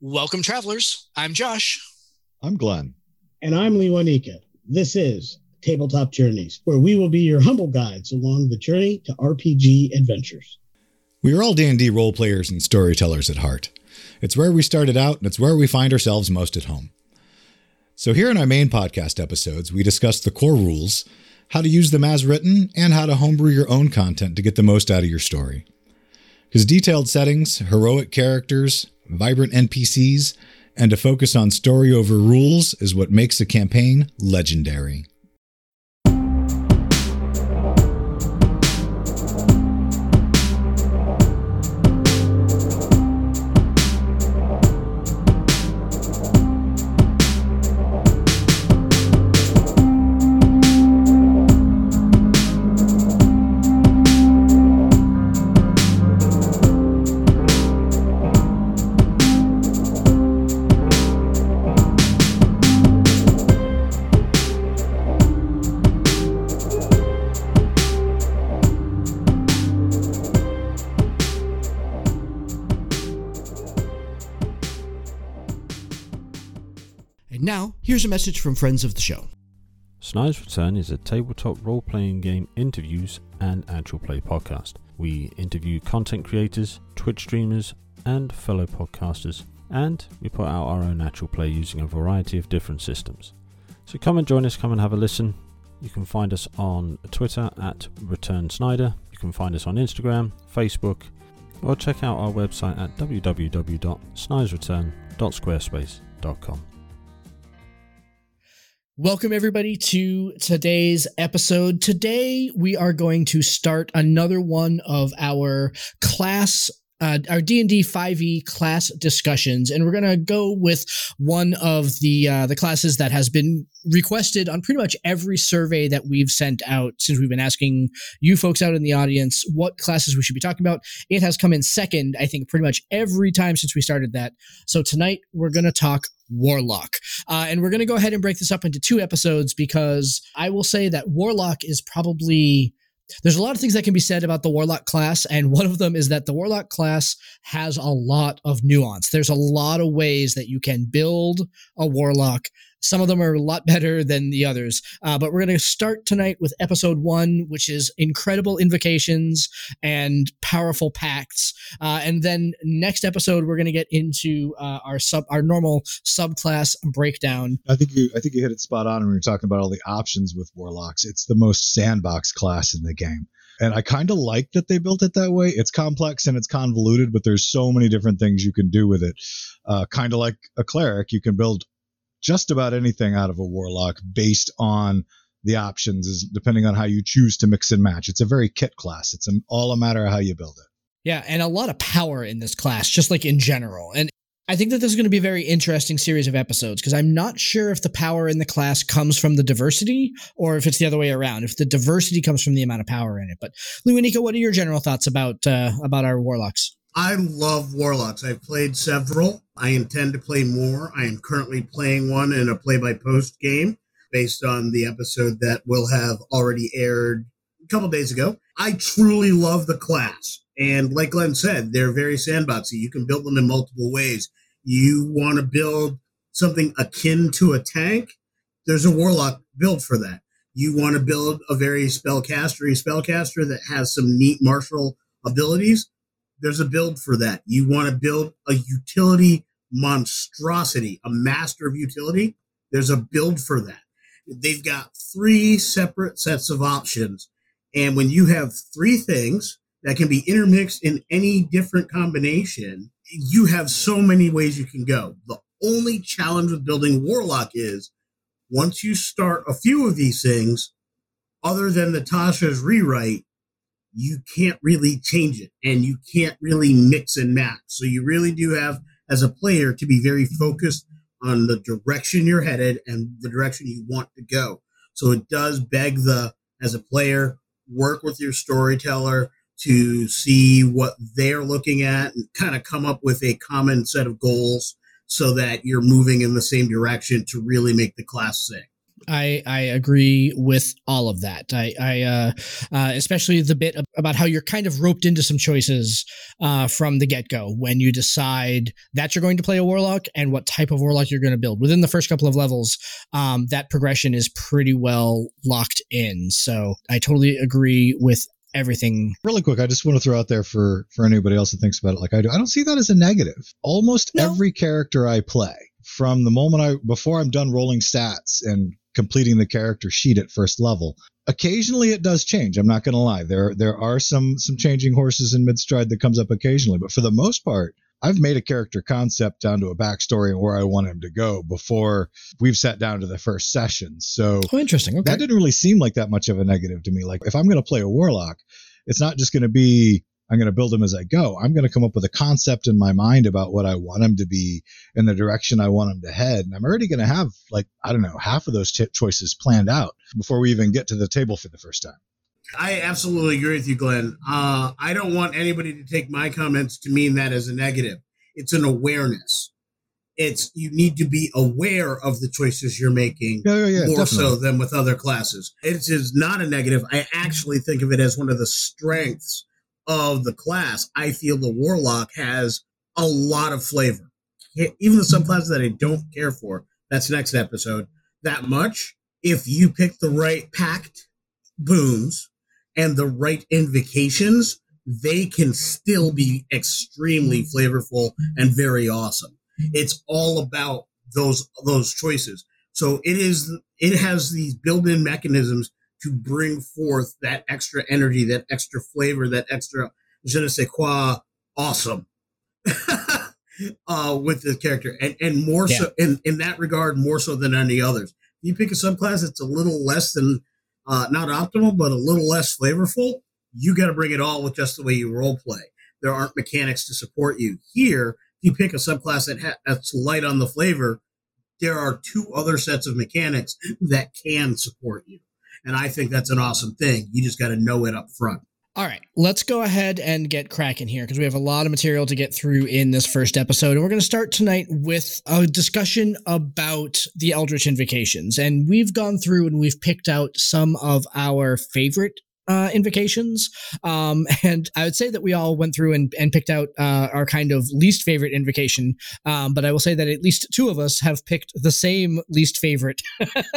Welcome, travelers. I'm Josh. I'm Glenn. And I'm Lewanika. This is Tabletop Journeys, where we will be your humble guides along the journey to RPG adventures. We are all D&D role players and storytellers at heart. It's where we started out, and it's where we find ourselves most at home. So here in our main podcast episodes, we discuss the core rules, how to use them as written, and how to homebrew your own content to get the most out of your story. Because detailed settings, heroic characters, vibrant NPCs, and a focus on story over rules is what makes a campaign legendary. Here's a message from friends of the show. Snide's Return is a tabletop role playing game interviews and actual play podcast. We interview content creators, Twitch streamers, and fellow podcasters, and we put out our own actual play using a variety of different systems. So come and join us, come and have a listen. You can find us on Twitter at Return Snyder. You can find us on Instagram, Facebook, or check out our website at www.snidesreturn.squarespace.com. Welcome, everybody, to today's episode. Today, we are going to start another one of our class uh, our D&D 5e class discussions and we're going to go with one of the uh, the classes that has been requested on pretty much every survey that we've sent out since we've been asking you folks out in the audience what classes we should be talking about. It has come in second, I think, pretty much every time since we started that. So tonight we're going to talk Warlock. Uh, and we're going to go ahead and break this up into two episodes because I will say that Warlock is probably there's a lot of things that can be said about the warlock class and one of them is that the warlock class has a lot of nuance. There's a lot of ways that you can build a warlock some of them are a lot better than the others. Uh, but we're going to start tonight with episode one, which is incredible invocations and powerful pacts. Uh, and then next episode, we're going to get into uh, our sub our normal subclass breakdown. I think you I think you hit it spot on when you're talking about all the options with warlocks. It's the most sandbox class in the game. And I kind of like that they built it that way. It's complex and it's convoluted, but there's so many different things you can do with it. Uh, kind of like a cleric, you can build just about anything out of a warlock based on the options is depending on how you choose to mix and match. It's a very kit class. It's all a matter of how you build it. Yeah, and a lot of power in this class, just like in general. And I think that this is going to be a very interesting series of episodes because I'm not sure if the power in the class comes from the diversity or if it's the other way around. If the diversity comes from the amount of power in it. But Lewanika, what are your general thoughts about uh, about our warlocks? I love warlocks. I've played several. I intend to play more. I am currently playing one in a play by post game based on the episode that will have already aired a couple days ago. I truly love the class. And like Glenn said, they're very sandboxy. You can build them in multiple ways. You want to build something akin to a tank, there's a warlock build for that. You want to build a very spellcastery spellcaster that has some neat martial abilities there's a build for that. You want to build a utility monstrosity, a master of utility. There's a build for that. They've got three separate sets of options. And when you have three things that can be intermixed in any different combination, you have so many ways you can go. The only challenge with building Warlock is once you start a few of these things, other than the Tasha's rewrite, you can't really change it and you can't really mix and match. So you really do have, as a player, to be very focused on the direction you're headed and the direction you want to go. So it does beg the, as a player, work with your storyteller to see what they're looking at and kind of come up with a common set of goals so that you're moving in the same direction to really make the class sing. I I agree with all of that. I I uh, uh, especially the bit about how you're kind of roped into some choices uh, from the get go when you decide that you're going to play a warlock and what type of warlock you're going to build within the first couple of levels. Um, that progression is pretty well locked in. So I totally agree with everything. Really quick, I just want to throw out there for for anybody else that thinks about it like I do. I don't see that as a negative. Almost no. every character I play, from the moment I before I'm done rolling stats and completing the character sheet at first level, occasionally it does change. I'm not going to lie. There there are some some changing horses in mid stride that comes up occasionally, but for the most part, I've made a character concept down to a backstory and where I want him to go before we've sat down to the first session. So oh, interesting. Okay. That didn't really seem like that much of a negative to me. Like if I'm going to play a warlock, it's not just going to be I'm going to build them as I go. I'm going to come up with a concept in my mind about what I want them to be and the direction I want them to head. And I'm already going to have like, I don't know, half of those t- choices planned out before we even get to the table for the first time. I absolutely agree with you, Glenn. Uh, I don't want anybody to take my comments to mean that as a negative. It's an awareness. It's you need to be aware of the choices you're making yeah, yeah, yeah, more definitely. so than with other classes. It is not a negative. I actually think of it as one of the strengths of the class. I feel the warlock has a lot of flavor. Even the subclasses that I don't care for, that's next episode, that much. If you pick the right pact boons and the right invocations, they can still be extremely flavorful and very awesome. It's all about those those choices. So it is it has these built-in mechanisms to bring forth that extra energy, that extra flavor, that extra je ne sais quoi awesome uh, with the character. And and more yeah. so in, in that regard, more so than any others. You pick a subclass that's a little less than uh, not optimal, but a little less flavorful, you got to bring it all with just the way you role play. There aren't mechanics to support you. Here, if you pick a subclass that ha- that's light on the flavor, there are two other sets of mechanics that can support you. And I think that's an awesome thing. You just got to know it up front. All right, let's go ahead and get cracking here because we have a lot of material to get through in this first episode. And we're going to start tonight with a discussion about the Eldritch Invocations. And we've gone through and we've picked out some of our favorite uh, invocations. Um, and I would say that we all went through and, and picked out uh, our kind of least favorite invocation. Um, but I will say that at least two of us have picked the same least favorite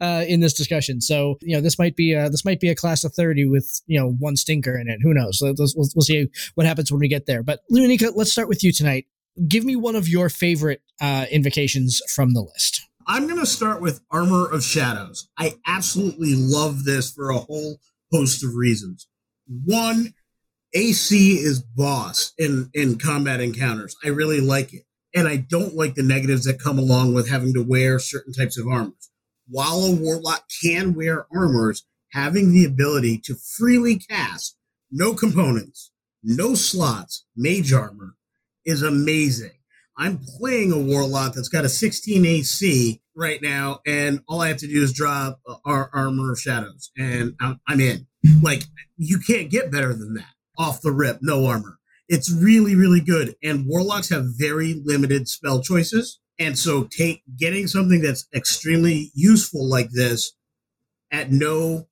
uh, in this discussion. So you know this might be a, this might be a class of thirty with you know one stinker in it. Who knows? We'll, we'll, see what happens when we get there. But Lewanika, let's start with you tonight. Give me one of your favorite uh, invocations from the list. I'm going to start with Armor of Shadows. I absolutely love this for a whole host of reasons. One, AC is boss in, in combat encounters. I really like it. And I don't like the negatives that come along with having to wear certain types of armors. While a warlock can wear armors, having the ability to freely cast no components, no slots, mage armor is amazing. I'm playing a warlock that's got a 16 AC right now, and all I have to do is drop our armor of shadows, and I'm, I'm in. Like you can't get better than that off the rip, no armor. It's really, really good. And warlocks have very limited spell choices, and so take getting something that's extremely useful like this at no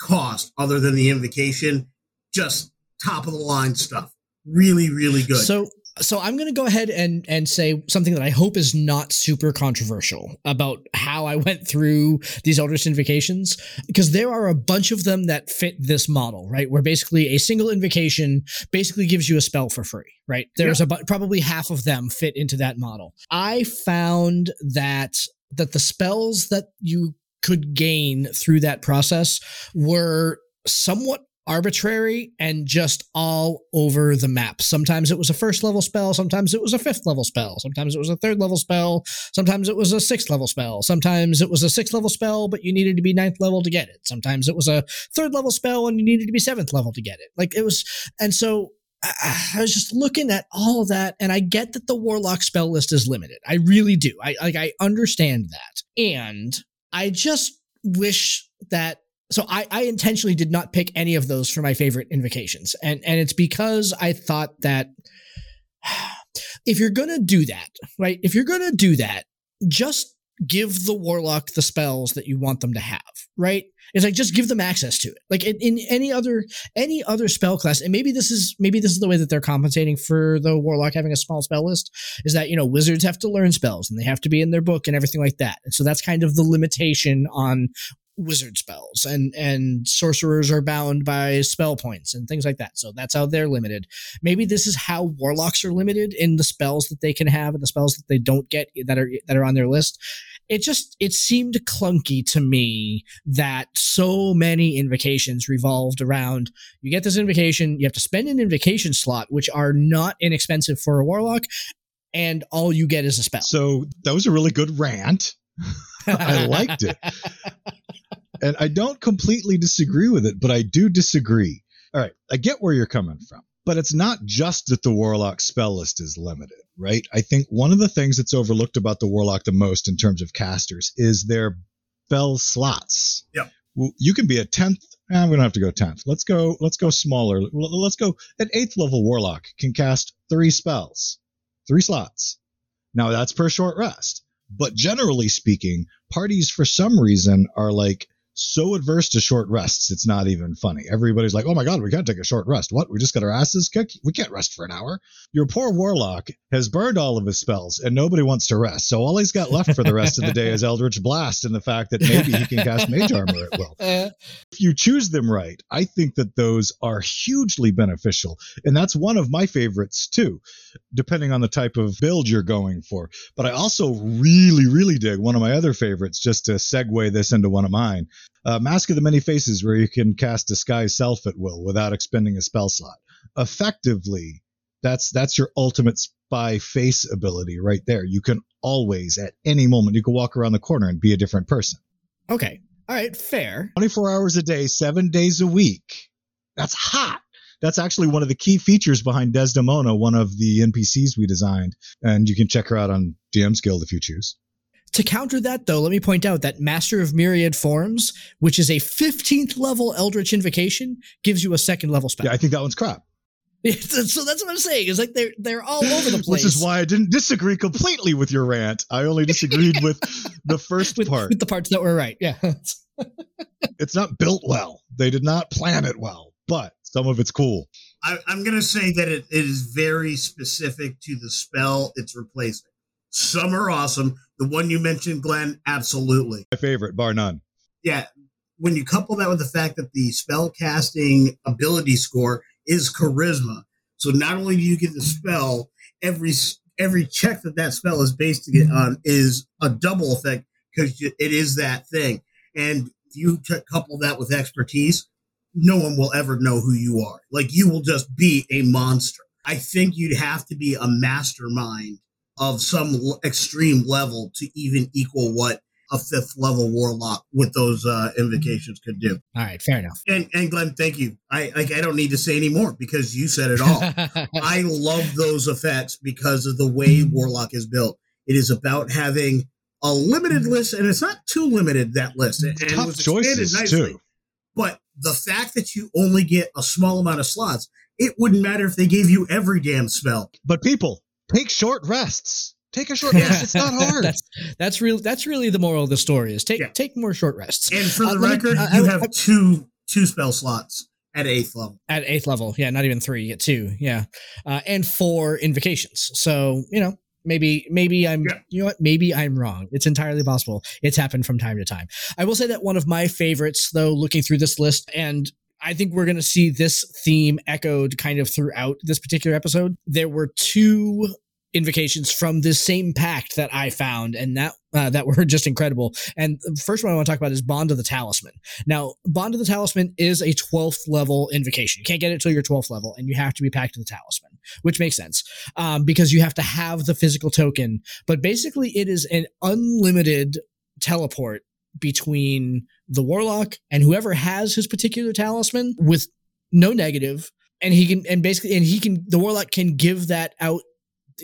cost other than the invocation, just top of the line stuff. Really, really good. So so I'm going to go ahead and and say something that I hope is not super controversial about how I went through these Eldritch invocations because there are a bunch of them that fit this model, right? Where basically a single invocation basically gives you a spell for free, right? There's yeah. about probably half of them fit into that model. I found that that the spells that you could gain through that process were somewhat arbitrary and just all over the map. Sometimes it was a first level spell, sometimes it was a fifth level spell, sometimes it was a third level spell, sometimes it was a sixth level spell, sometimes it was a sixth level spell, but you needed to be ninth level to get it. Sometimes it was a third level spell and you needed to be seventh level to get it. Like it was, and so I was just looking at all of that, and I get that the warlock spell list is limited. I really do. I like I understand that, and I just wish that so I, I intentionally did not pick any of those for my favorite invocations. And and it's because I thought that if you're gonna do that, right? If you're gonna do that, just give the warlock the spells that you want them to have, right? It's like just give them access to it. Like in, in, any other any other spell class, and maybe this is maybe this is the way that they're compensating for the warlock having a small spell list, is that you know wizards have to learn spells and they have to be in their book and everything like that. And so that's kind of the limitation on wizard spells and and sorcerers are bound by spell points and things like that so that's how they're limited maybe this is how warlocks are limited in the spells that they can have and the spells that they don't get that are that are on their list it just it seemed clunky to me that so many invocations revolved around you get this invocation you have to spend an invocation slot which are not inexpensive for a warlock and all you get is a spell So that was a really good rant. I liked it. And I don't completely disagree with it, but I do disagree. All right, I get where you're coming from. But it's not just that the Warlock spell list is limited, right? I think one of the things that's overlooked about the Warlock the most in terms of casters is their spell slots. Yep. You can be a 10th. Eh, we don't have to go 10th. Let's go, let's go smaller. Let's go an 8th level Warlock can cast three spells, three slots. Now that's per short rest. But generally speaking, parties for some reason are like so adverse to short rests, it's not even funny. Everybody's like, oh my God, we can't take a short rest. What? We just got our asses kicked? We can't rest for an hour. Your poor warlock has burned all of his spells and nobody wants to rest. So all he's got left for the rest of the day is Eldritch Blast and the fact that maybe he can cast Mage Armor at will if you choose them right, I think that those are hugely beneficial. And that's one of my favorites too, depending on the type of build you're going for. But I also really, really dig one of my other favorites, just to segue this into one of mine uh, Mask of the Many Faces, where you can cast Disguise Self at will without expending a spell slot. Effectively, that's that's your ultimate spy face ability right there. You can always, at any moment, you can walk around the corner and be a different person. okay all right fair 24 hours a day, seven days a week. That's hot. That's actually one of the key features behind Desdemona, one of the NPCs we designed. And you can check her out on DM's Guild if you choose. To counter that, though, let me point out that Master of Myriad Forms, which is a 15th level Eldritch Invocation, gives you a second level spell. Yeah, I think that one's crap. so that's what I'm saying. Is like they're they're all over the place. Which is why I didn't disagree completely with your rant. I only disagreed with the first with, part. with the parts that were right. Yeah. It's not built well. They did not plan it well, but some of it's cool. I, I'm going to say that it, it is very specific to the spell it's replacing. Some are awesome. The one you mentioned, Glenn, absolutely. My favorite, bar none. Yeah. When you couple that with the fact that the spell casting ability score is charisma, so not only do you get the spell, every every check that that spell is based to get mm-hmm. on is a double effect because it is that thing. And if you t- couple that with expertise, no one will ever know who you are. Like you will just be a monster. I think you'd have to be a mastermind of some l- extreme level to even equal what a fifth level warlock with those uh, invocations could do. all right. Fair enough. And and Glenn, thank you. I like I don't need to say any more because you said it all. I love those effects because of the way Warlock is built. It is about having a limited list, and it's not too limited that list. And it Tough was expanded choices, nicely. too. But the fact that you only get a small amount of slots, it wouldn't matter if they gave you every damn spell. But people, take short rests. Take a short rest. It's not hard. that's that's real. That's really the moral of the story: is take Yeah. take more short rests. And for Uh, the me- record, uh, you I- have I- two two spell slots at eighth level. at eighth level. Yeah, not even three, at two. Yeah, uh, and four invocations. So you know, maybe maybe I'm Yeah. you know what maybe I'm wrong. It's entirely possible. It's happened from time to time. I will say that one of my favorites, though, looking through this list, and I think we're going to see this theme echoed kind of throughout this particular episode. There were two invocations from this same pact that I found, and that uh, that were just incredible. And the first one I want to talk about is Bond of the Talisman. Now, Bond of the Talisman is a 12th level invocation. You can't get it till your 12th level, and you have to be Pact of the Talisman, which makes sense um, because you have to have the physical token. But basically, it is an unlimited teleport between the Warlock and whoever has his particular talisman with no negative, and he can and basically and he can the Warlock can give that out,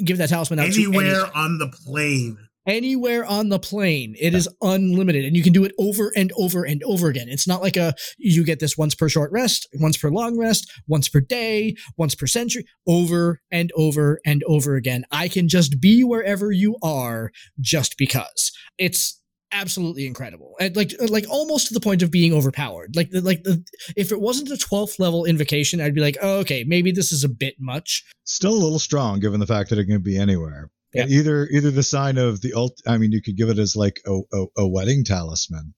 give that talisman out Anywhere on the plane. anywhere on the plane. It is unlimited and you can do it over and over and over again. It's not like a you get this once per short rest, once per long rest, once per day, once per century, over and over and over again. I can just be wherever you are just because. It's absolutely incredible and like uh, like almost to the point of being overpowered like like the, if it wasn't a 12th level invocation i'd be like oh, okay maybe this is a bit much Still a little strong, given the fact that it can be anywhere. Yeah. Either either the sign of the ult. I mean, you could give it as like a a, a wedding talisman,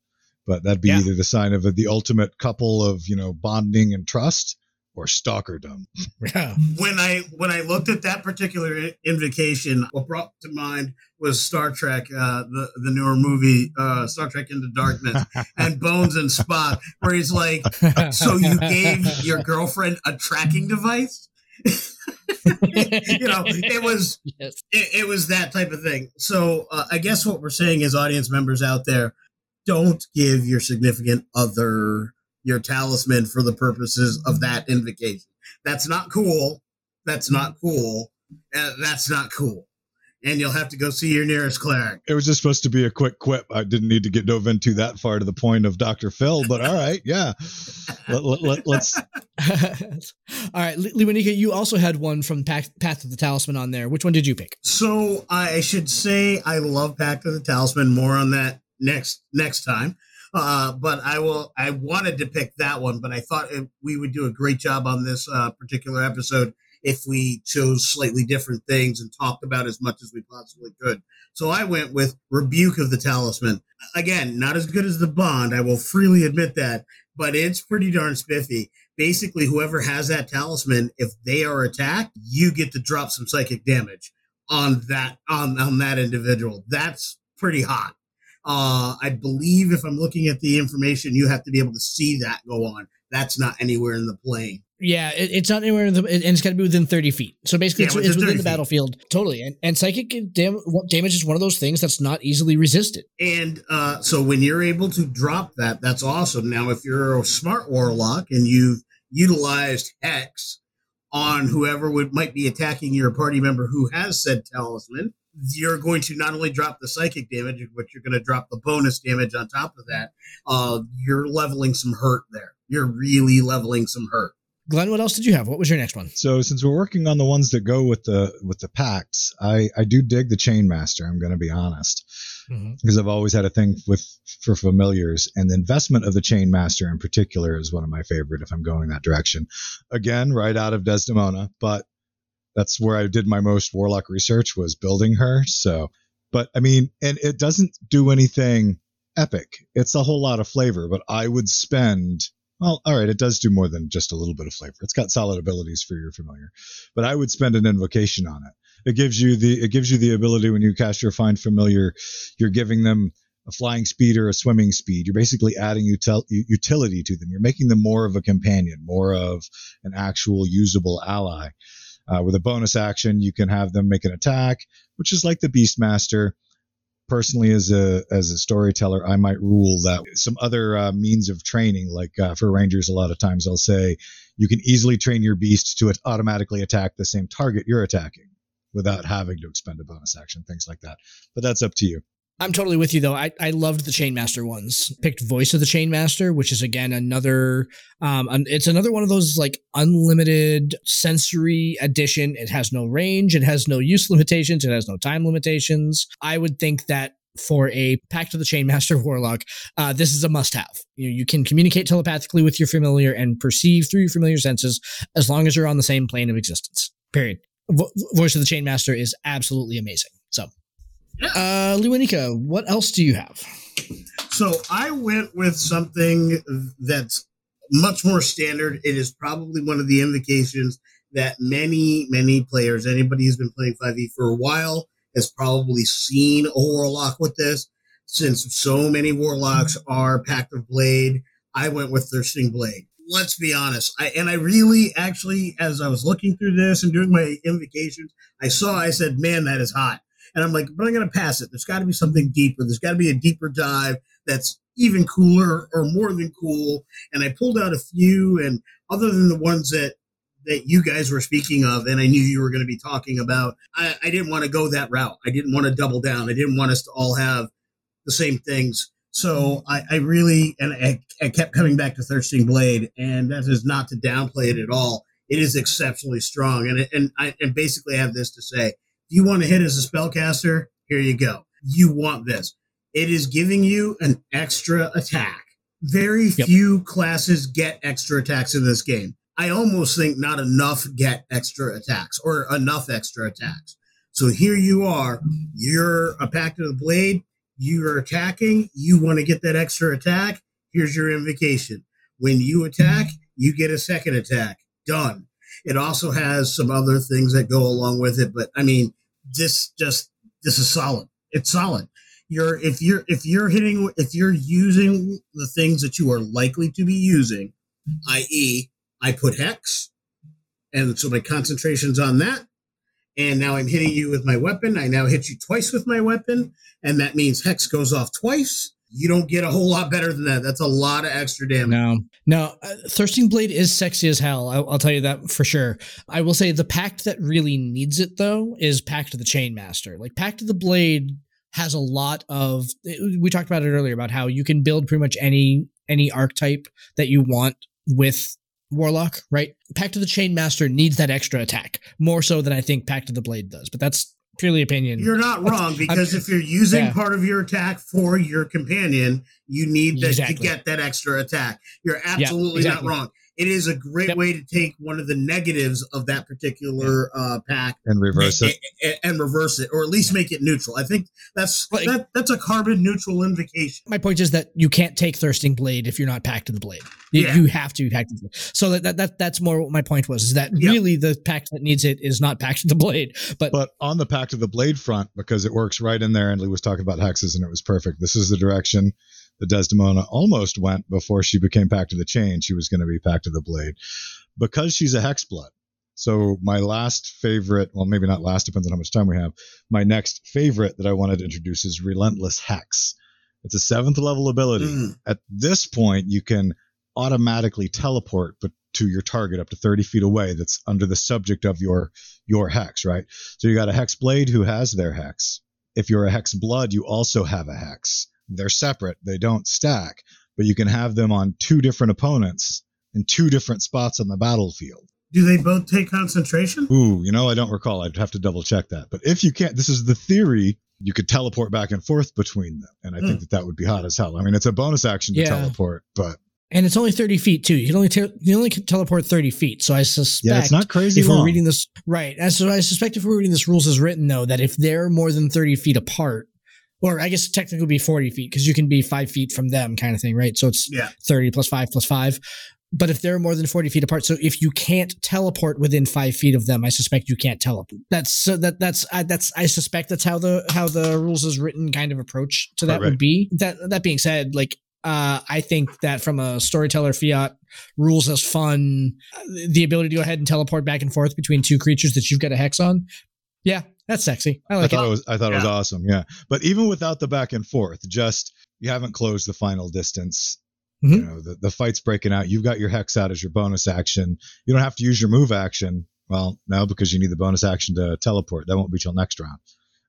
but that'd be Yeah. either the sign of the ultimate couple of you know bonding and trust, or stalkerdom. yeah when I when I looked at that particular i- invocation, what brought to mind was Star Trek, uh, the the newer movie, uh, Star Trek Into Darkness, and Bones and Spock, where he's like, "So you gave your girlfriend a tracking device?" you know, it was yes it, it was that type of thing. So uh, I guess what we're saying is, audience members out there, don't give your significant other your talisman for the purposes of that invocation. That's not cool. That's not cool. Uh, that's not cool. And you'll have to go see your nearest cleric. It was just supposed to be a quick quip. I didn't need to get dove into that far to the point of Doctor Phil, but all right, yeah. Let, let, let, let's all right Lewanika, you also had one from path, path of the talisman on there which one did you pick So I should say I love Path of the Talisman. More on that next next time. Uh, but I will. I wanted to pick that one, but I thought it, we would do a great job on this uh, particular episode if we chose slightly different things and talked about as much as we possibly could. So I went with Rebuke of the Talisman. Again, not as good as the Bond. I will freely admit that, but it's pretty darn spiffy. Basically, whoever has that talisman, if they are attacked, you get to drop some psychic damage on that on on that individual. That's pretty hot. Uh, I believe if I'm looking at the information, you have to be able to see that go on. That's not anywhere in the plane. Yeah, it, it's not anywhere in the, and it's got to be within 30 feet. So basically, Yeah, it's, within it's within the feet. battlefield. Totally. And, and psychic dam- damage is one of those things that's not easily resisted. And uh, so when you're able to drop that, that's awesome. Now, if you're a smart warlock and you've utilized Hex on whoever would might be attacking your party member who has said talisman, you're going to not only drop the psychic damage, but you're going to drop the bonus damage on top of that. Uh, you're leveling some hurt there. You're really leveling some hurt. Glenn, what else did you have? What was your next one? So since we're working on the ones that go with the with the pacts, I I do dig the chain master. I'm going to be honest because I've always had a thing with for familiars, and the investment of the chain master in particular is one of my favorite. If I'm going that direction, again, right out of Desdemona, but that's where I did my most warlock research was building her. So, but I mean, and it doesn't do anything epic. It's a whole lot of flavor, but I would spend. Well, all right, it does do more than just a little bit of flavor. It's got solid abilities for your familiar, but I would spend an invocation on it. It gives you the it gives you the ability when you cast your find familiar, you're giving them a flying speed or a swimming speed. You're basically adding util- utility to them. You're making them more of a companion, more of an actual usable ally. Uh, with a bonus action, you can have them make an attack, which is like the Beastmaster. Personally, as a as a storyteller, I might rule that some other uh, means of training, like uh, for rangers, a lot of times I'll say you can easily train your beast to automatically attack the same target you're attacking without having to expend a bonus action, things like that. But that's up to you. I'm totally with you though. I, I loved the Chainmaster ones. Picked Voice of the Chainmaster, which is again another um it's another one of those like unlimited sensory addition. It has no range, it has no use limitations, it has no time limitations. I would think that for a Pact of the Chainmaster Warlock, uh, this is a must-have. You you can communicate telepathically with your familiar and perceive through your familiar senses as long as you're on the same plane of existence. Period. Vo- Voice of the Chainmaster is absolutely amazing. So uh, Lewanika, what else do you have? So I went with something that's much more standard. It is probably one of the invocations that many, many players, anybody who's been playing 5e for a while, has probably seen a warlock with this. Since so many warlocks are Pact of Blade, I went with Thirsting Blade. Let's be honest. I, and I really, actually, as I was looking through this and doing my invocations, I saw, I said, man, that is hot. And I'm like, but I'm going to pass it. There's got to be something deeper. There's got to be a deeper dive that's even cooler or more than cool. And I pulled out a few, and other than the ones that that you guys were speaking of, and I knew you were going to be talking about. I, I didn't want to go that route. I didn't want to double down. I didn't want us to all have the same things. So I, I really, and I, I kept coming back to Thirsting Blade, and that is not to downplay it at all. It is exceptionally strong, and and I and basically have this to say: you want to hit as a spellcaster, here you go. You want this. It is giving you an extra attack. Very Yep. few classes get extra attacks in this game. I almost think not enough get extra attacks or enough extra attacks. So here you are. You're a Pact of the Blade. You're attacking. You want to get that extra attack. Here's your invocation. When you attack, you get a second attack. Done. It also has some other things that go along with it, but I mean, this just this is solid. It's solid. You're if you're if you're hitting if you're using the things that you are likely to be using, i.e., I put hex, and so my concentration's on that. And now I'm hitting you with my weapon. I now hit you twice with my weapon, and that means hex goes off twice. You don't get a whole lot better than that. That's a lot of extra damage. No, no. Uh, Thirsting Blade is sexy as hell. I, I'll tell you that for sure. I will say the pact that really needs it though is Pact of the Chainmaster. Like Pact of the Blade has a lot of. We talked about it earlier about how you can build pretty much any any archetype that you want with Warlock, right? Pact of the Chainmaster needs that extra attack more so than I think Pact of the Blade does. But that's purely opinion. You're not wrong because if you're using Yeah. part of your attack for your companion, you need that Exactly. to get that extra attack. You're absolutely exactly. not wrong. It is a great Yep. way to take one of the negatives of that particular uh, pact and reverse it. and, and reverse it, or at least make it neutral. I think that's Like- that, that's a carbon neutral invocation. my point is that you can't take thirsting blade if you're not pact to the blade you, Yeah. you have to be pact to the blade so that, that, that that's more what my point was is that Yeah. really the pact that needs it is not pact to the blade but, But on the pact to the Blade front, because it works right in there, and Lee was talking about hexes and it was perfect. This is the direction that Desdemona almost went before she became Pact of the Chain. She was going to be Pact of the Blade because she's a hex blood. So my last favorite, well, maybe not last, depends on how much time we have. My next favorite that I wanted to introduce is Relentless Hex. It's a seventh level ability. Mm. At this point, you can automatically teleport but to your target up to 30 feet away that's under the subject of your your hex, right? So you got a hex blade who has their hex. If you're a hex blood, you also have a hex. They're separate, they don't stack, but you can have them on two different opponents in two different spots on the battlefield. Do they both take concentration? Ooh, you know, I don't recall. I'd have to double check that. But if you can't, this is the theory. You could teleport back and forth between them, and I think hmm. that that would be hot as hell. I mean, it's a bonus action to Yeah. teleport, but and it's only 30 feet too you can only te- you only can teleport 30 feet so i suspect yeah, it's not crazy if long. we're reading this right and so i suspect if we're reading this rules as written though that if they're more than 30 feet apart or i guess technically be 40 feet because you can be five feet from them kind of thing right so it's Yeah. 30 plus 5 plus 5 but if they're more than 40 feet apart so if you can't teleport within 5 feet of them i suspect you can't teleport that's so that that's I, that's i suspect that's how the how the rules is written kind of approach to that Right. would be that that being said like uh, I think that from a storyteller fiat rules as fun, uh, the ability to go ahead and teleport back and forth between two creatures that you've got a hex on. Yeah, that's sexy. I I thought it. it was I thought it was awesome. Yeah. But even without the back and forth, just you haven't closed the final distance. Mhm. You know, the, the fight's breaking out. You've got your hex out as your bonus action. You don't have to use your move action. Well, no, because you need the bonus action to teleport. That won't be till next round.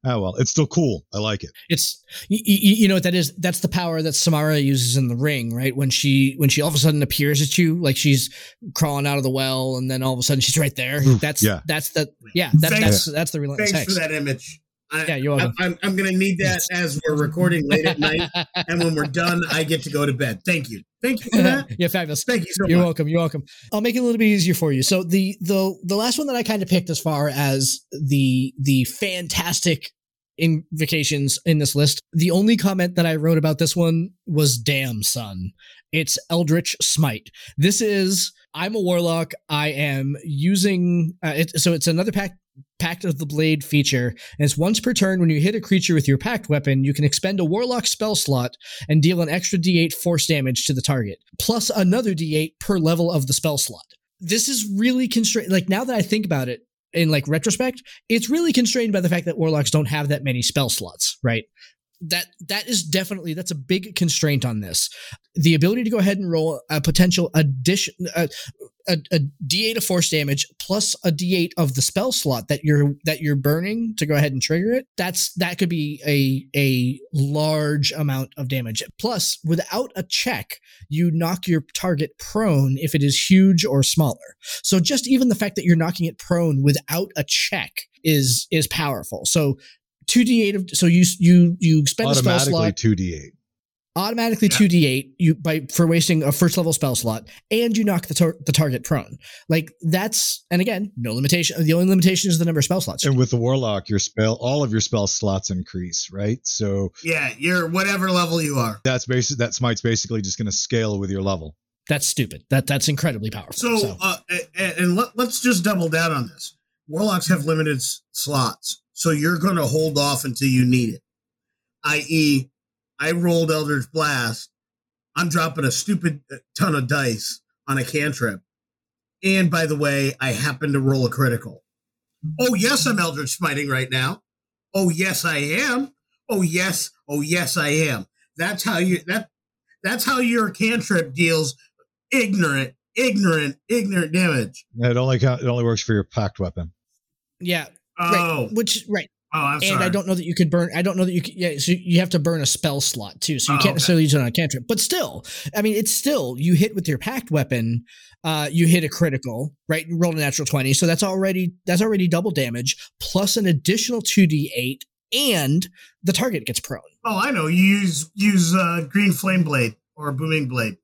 Oh well, it's still cool. I like it. It's you, you know what that is. That's the power that Samara uses in the ring, right? When she when she all of a sudden appears at you, like she's crawling out of the well, and then all of a sudden she's right there. That's yeah. that's the yeah. That, Thanks- that's that's the relentless Thanks hex. for that image. I, Yeah, you're I, welcome. I'm, I'm going to need that as we're recording late at night, and when we're done, I get to go to bed. Thank you. Thank you for that. yeah, fabulous. Thank you so You're much. welcome. You're welcome. I'll make it a little bit easier for you. So the the the last one that I kind of picked as far as the the fantastic invocations in this list. The only comment that I wrote about this one was "Damn son." It's Eldritch Smite. This is I'm a warlock. I am using uh, it, so it's another pact. Pact of the Blade feature, and it's once per turn when you hit a creature with your pact weapon, you can expend a warlock spell slot and deal an extra d8 force damage to the target, plus another d8 per level of the spell slot. This is really constrained. Like now that I think about it in like retrospect, it's really constrained by the fact that warlocks don't have that many spell slots, right? That that is definitely that's a big constraint on this. The ability to go ahead and roll a potential addition, uh, a, a d8 of force damage plus a d8 of the spell slot that you're that you're burning to go ahead and trigger it. That's that could be a a large amount of damage. Plus, without a check, you knock your target prone if it is huge or smaller. So just even the fact that you're knocking it prone without a check is is powerful. So 2d8 of so you you you spend a spell Automatically two d eight. Yeah. 2d8 you by for wasting a first level spell slot and you knock the tar- the target prone like that's and again no limitation the only limitation is the number of spell slots And with the warlock, your spell, all of your spell slots increase, right? So Yeah, you're whatever level you are. that's basic. That smite's basically just going to scale with your level. that's stupid that that's incredibly powerful So, so, uh, and, and let, let's just double down on this. Warlocks have limited s- slots, so you're going to hold off until you need it. I.e., I rolled Eldritch Blast. I'm dropping a stupid uh, ton of dice on a cantrip. And by the way, I happen to roll a critical. Oh, yes, I'm Eldritch Smiting right now. Oh, yes, I am. Oh, yes. Oh, yes, I am. That's how you, that, that's how your cantrip deals ignorant, ignorant, ignorant damage. It only count, it only works for your pact weapon. yeah Oh, right which right oh, I'm and sorry. I don't know that you could burn. I don't know that you could. Yeah, so you have to burn a spell slot too, so you Oh, can't okay. necessarily use it on a cantrip. But still, I mean, it's still you hit with your pact weapon. Uh, you hit a critical, right? You rolled a natural twenty, so that's already that's already double damage plus an additional two d eight, and the target gets prone. Oh, I know. You use use uh, green flame blade or booming blade.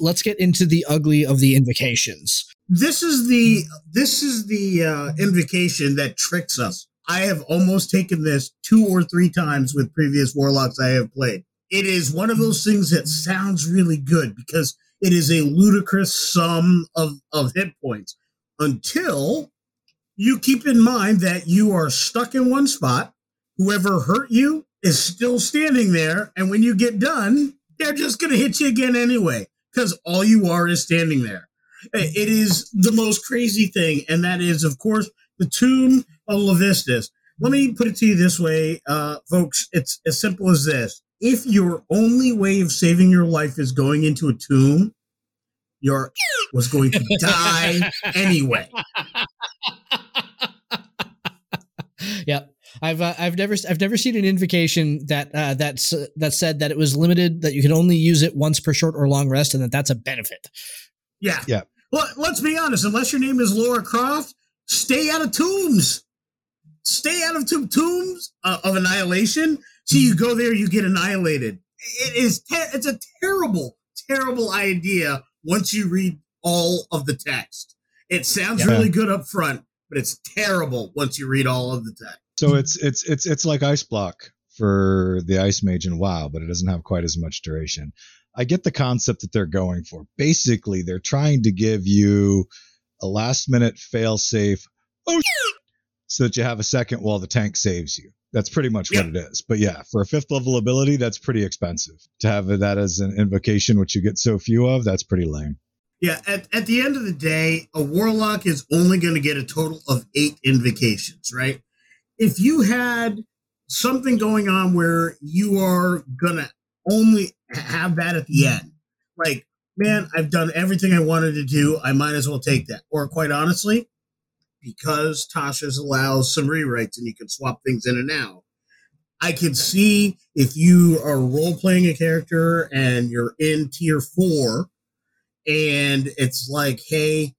Let's get into the ugly of the invocations. This is the this is the uh, invocation that tricks us. I have almost taken this two or three times with previous warlocks I have played. It is one of those things that sounds really good because it is a ludicrous sum of, of hit points until you keep in mind that you are stuck in one spot. Whoever hurt you is still standing there. And when you get done, they're just going to hit you again anyway because all you are is standing there. It is the most crazy thing. And that is, of course, the tomb of Levistus. Let me put it to you this way, uh, folks. It's as simple as this. If your only way of saving your life is going into a tomb, your was going to die anyway. yep. I've uh, I've never I've never seen an invocation that uh, that's uh, that said that it was limited that you could only use it once per short or long rest and that that's a benefit. Yeah. Yeah. Well, let's be honest. Unless your name is Lara Croft, stay out of tombs. Stay out of to- tombs uh, of annihilation. So you go there, you get annihilated. It is. Ter- it's a terrible, terrible idea once you read all of the text. It sounds Yeah. really good up front, but it's terrible once you read all of the text. So it's it's it's it's like ice block for the ice mage in WoW, but it doesn't have quite as much duration. I get the concept that they're going for. Basically, they're trying to give you a last minute fail safe. Oh, so that you have a second while the tank saves you. That's pretty much what it is. But yeah, for a fifth level ability, that's pretty expensive. To have that as an invocation, which you get so few of, that's pretty lame. Yeah, at, at the end of the day, a warlock is only going to get a total of eight invocations, right? If you had something going on where you are going to only have that at the end, like, man, I've done everything I wanted to do, I might as well take that. Or quite honestly, because Tasha's allows some rewrites and you can swap things in and out. I could see if you are role playing a character and you're in tier four, and it's like, hey,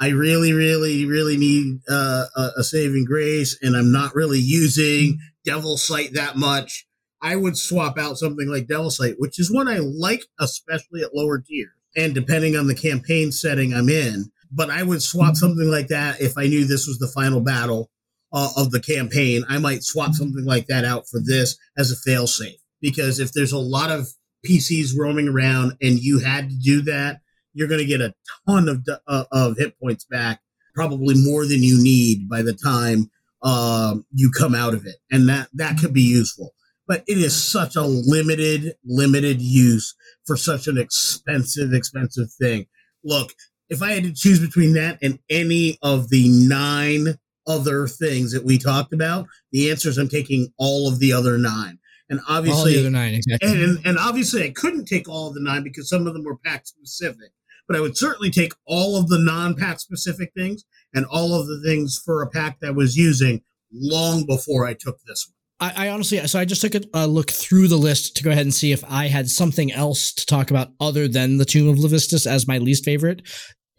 I really, really, really need uh, a, a saving grace, and I'm not really using Devil Sight that much. I would swap out something like Devil Sight, which is one I like, especially at lower tiers, and depending on the campaign setting I'm in. But I would swap something like that if I knew this was the final battle uh, of the campaign. I might swap something like that out for this as a failsafe because if there's a lot of PCs roaming around and you had to do that, you're going to get a ton of uh, of hit points back, probably more than you need by the time um, you come out of it, and that that could be useful. But it is such a limited limited use for such an expensive expensive thing. Look, if I had to choose between that and any of the nine other things that we talked about, the answer is I'm taking all of the other nine. And obviously, All the other nine, exactly. and, and and obviously I couldn't take all of the nine because some of them were pact specific. but I would certainly take all of the non-pact specific things and all of the things for a pact that I was using long before I took this one. I, I honestly, so I just took a, a look through the list to go ahead and see if I had something else to talk about other than the Tomb of Levistus as my least favorite.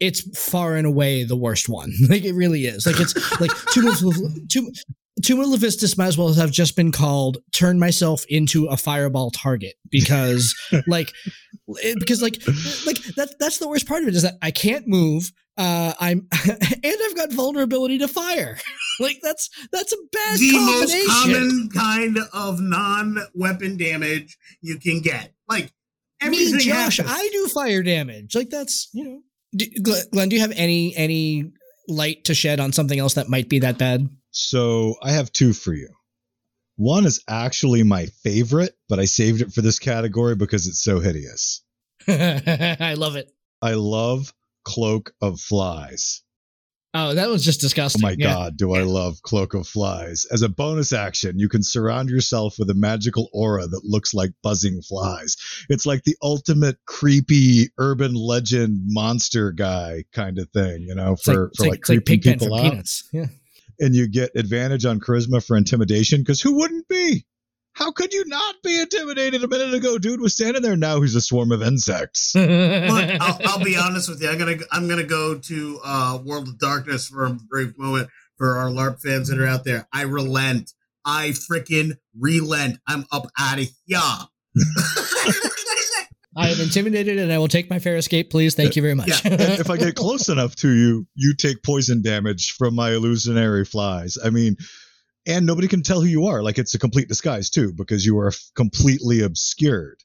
It's far and away the worst one. Like it really is. Like it's like Tomb of Tomb, Tomb of Levistus might as well have just been called "Turn Myself into a Fireball Target" because, like, it, because like, like that that's the worst part of it is that I can't move. Uh, I'm and I've got vulnerability to fire. like that's that's a bad the most common kind of non-weapon damage you can get. Like everything Me, Josh, happens. I do fire damage. Like that's you know. Do, Glenn, do you have any any light to shed on something else that might be that bad? So I have two for you. One is actually my favorite, but I saved it for this category because it's so hideous. I love it. I love Cloak of Flies. Oh, that was just oh disgusting. Oh my Yeah. god, do I love Cloak of Flies. As a bonus action, you can surround yourself with a magical aura that looks like buzzing flies. It's like the ultimate creepy urban legend monster guy kind of thing, you know, It's like, for, like, like, it's like creeping people out. Peanuts. Yeah. And you get advantage on charisma for intimidation because who wouldn't be? How could you not be intimidated a minute ago? Dude was standing there. Now he's a swarm of insects. Look, I'll, I'll be honest with you. I'm gonna I'm gonna go to uh, World of Darkness for a brief moment for our LARP fans that are out there. I relent. I freaking relent. I'm up out of here. I am intimidated and I will take my fair escape, please. Thank you very much. And if I get close enough to you, you take poison damage from my illusionary flies. I mean, and nobody can tell who you are. Like it's a complete disguise too, because you are f- completely obscured.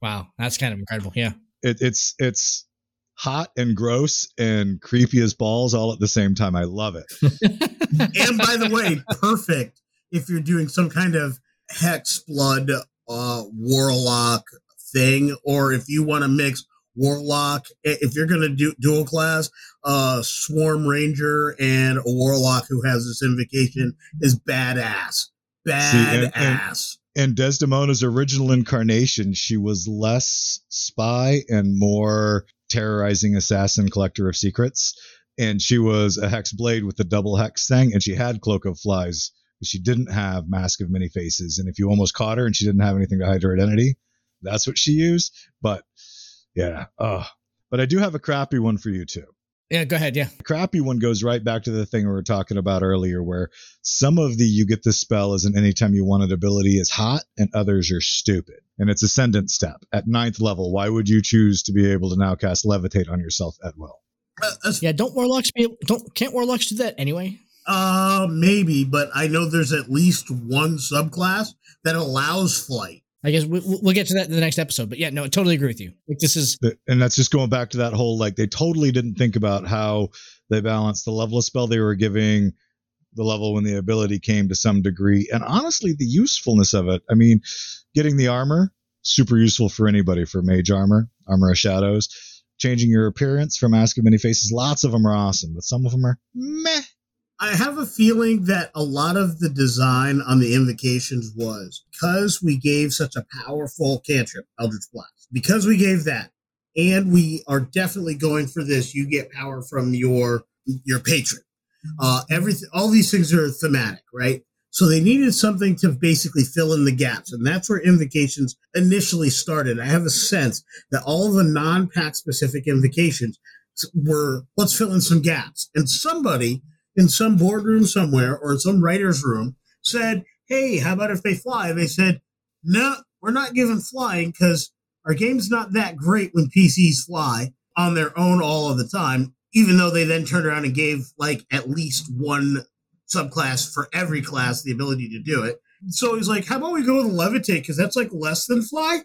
wow, that's kind of incredible. Yeah. It, it's it's hot and gross and creepy as balls all at the same time. I love it. and by the way, perfect if you're doing some kind of hex blood uh, warlock thing, or if you want to mix warlock. If you're going to do dual class, uh, swarm ranger and a warlock who has this invocation is badass. and- and- Badass. Desdemona's original incarnation, she was less spy and more terrorizing assassin collector of secrets. And she was a hex blade with the double hex thing, and she had cloak of flies, but she didn't have mask of many faces. And if you almost caught her and she didn't have anything to hide her identity, that's what she used. But yeah, uh, but I do have a crappy one for you too. Yeah, go ahead. Yeah. The crappy one goes right back to the thing we were talking about earlier, where some of the you get this spell as an anytime you want it ability is hot, and others are stupid. And it's ascendant step at ninth level. Why would you choose to be able to now cast levitate on yourself at will? Uh, Yeah, don't warlocks be able, don't can't warlocks do that anyway? Uh, maybe, but I know there's at least one subclass that allows flight. I guess we, we'll we'll get to that in the next episode. But yeah, no, I totally agree with you. Like this is And that's just going back to that whole like they totally didn't think about how they balanced the level of spell they were giving, the level when the ability came to some degree, and honestly the usefulness of it. I mean, getting the armor super useful for anybody for mage armor, armor of shadows. Changing your appearance from Mask of Many Faces, lots of them are awesome, but some of them are meh. I have a feeling that a lot of the design on the invocations was because we gave such a powerful cantrip, Eldritch Blast. Because we gave that, and we are definitely going for this, you get power from your your patron. Uh, everything, all these things are thematic, right? So they needed something to basically fill in the gaps, and that's where invocations initially started. I have a sense that all the non-pact specific invocations were let's fill in some gaps, and somebody in some boardroom somewhere or in some writer's room said, Hey, how about if they fly? They said, No, we're not giving flying because our game's not that great when PCs fly on their own all of the time, even though they then turned around and gave like at least one subclass for every class the ability to do it. So he's like, How about we go with levitate? Because that's like less than fly.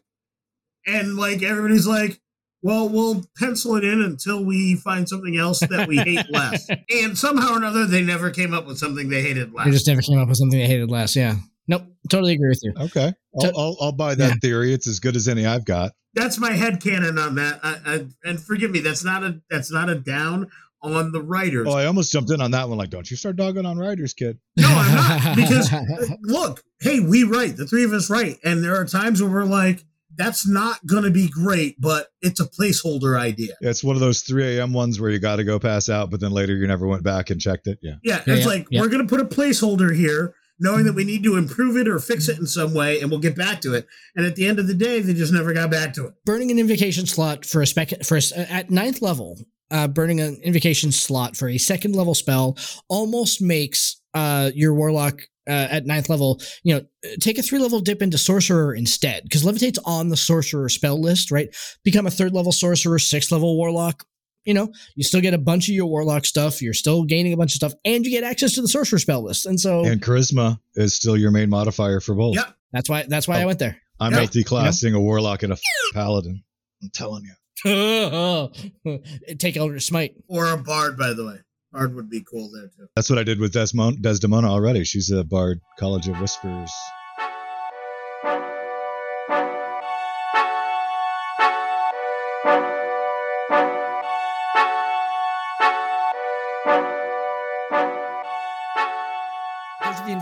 And like everybody's like, well, we'll pencil it in until we find something else that we hate less. And somehow or another, they never came up with something they hated less. they just never came up with something they hated less. Yeah. Nope. Totally agree with you. Okay, I'll, So- I'll, I'll buy that Yeah. theory. It's as good as any I've got. That's my head canon on that. I, I, and forgive me, that's not a that's not a down on the writers. Oh, I almost jumped in on that one. Like, don't you start dogging on writers, kid. No, I'm not. Because uh, look, hey, we write. The three of us write. And there are times where we're like, that's not going to be great, but it's a placeholder idea. It's one of those 3 a.m. ones where you got to go pass out, but then later you never went back and checked it. Yeah. Yeah, Yeah, it's yeah, like yeah. we're going to put a placeholder here, knowing that we need to improve it or fix it in some way, and we'll get back to it. And at the end of the day, they just never got back to it. burning an invocation slot for a spec for a s at ninth level. Uh, burning an invocation slot for a second level spell almost makes uh, your warlock uh, at ninth level, you know, take a three level dip into sorcerer instead because levitate's on the sorcerer spell list, right? Become a third level sorcerer, sixth level warlock. You know, you still get a bunch of your warlock stuff. You're still gaining a bunch of stuff, and you get access to the sorcerer spell list. And so And charisma is still your main modifier for both. Yep. that's why that's why I went there. I'm Yeah. multi-classing a warlock and a f- paladin. I'm telling you. Take Eldritch Smite. Or a bard, by the way. Bard would be cool there too. That's what I did with Desmond- Desdemona already. She's a bard, College of Whispers.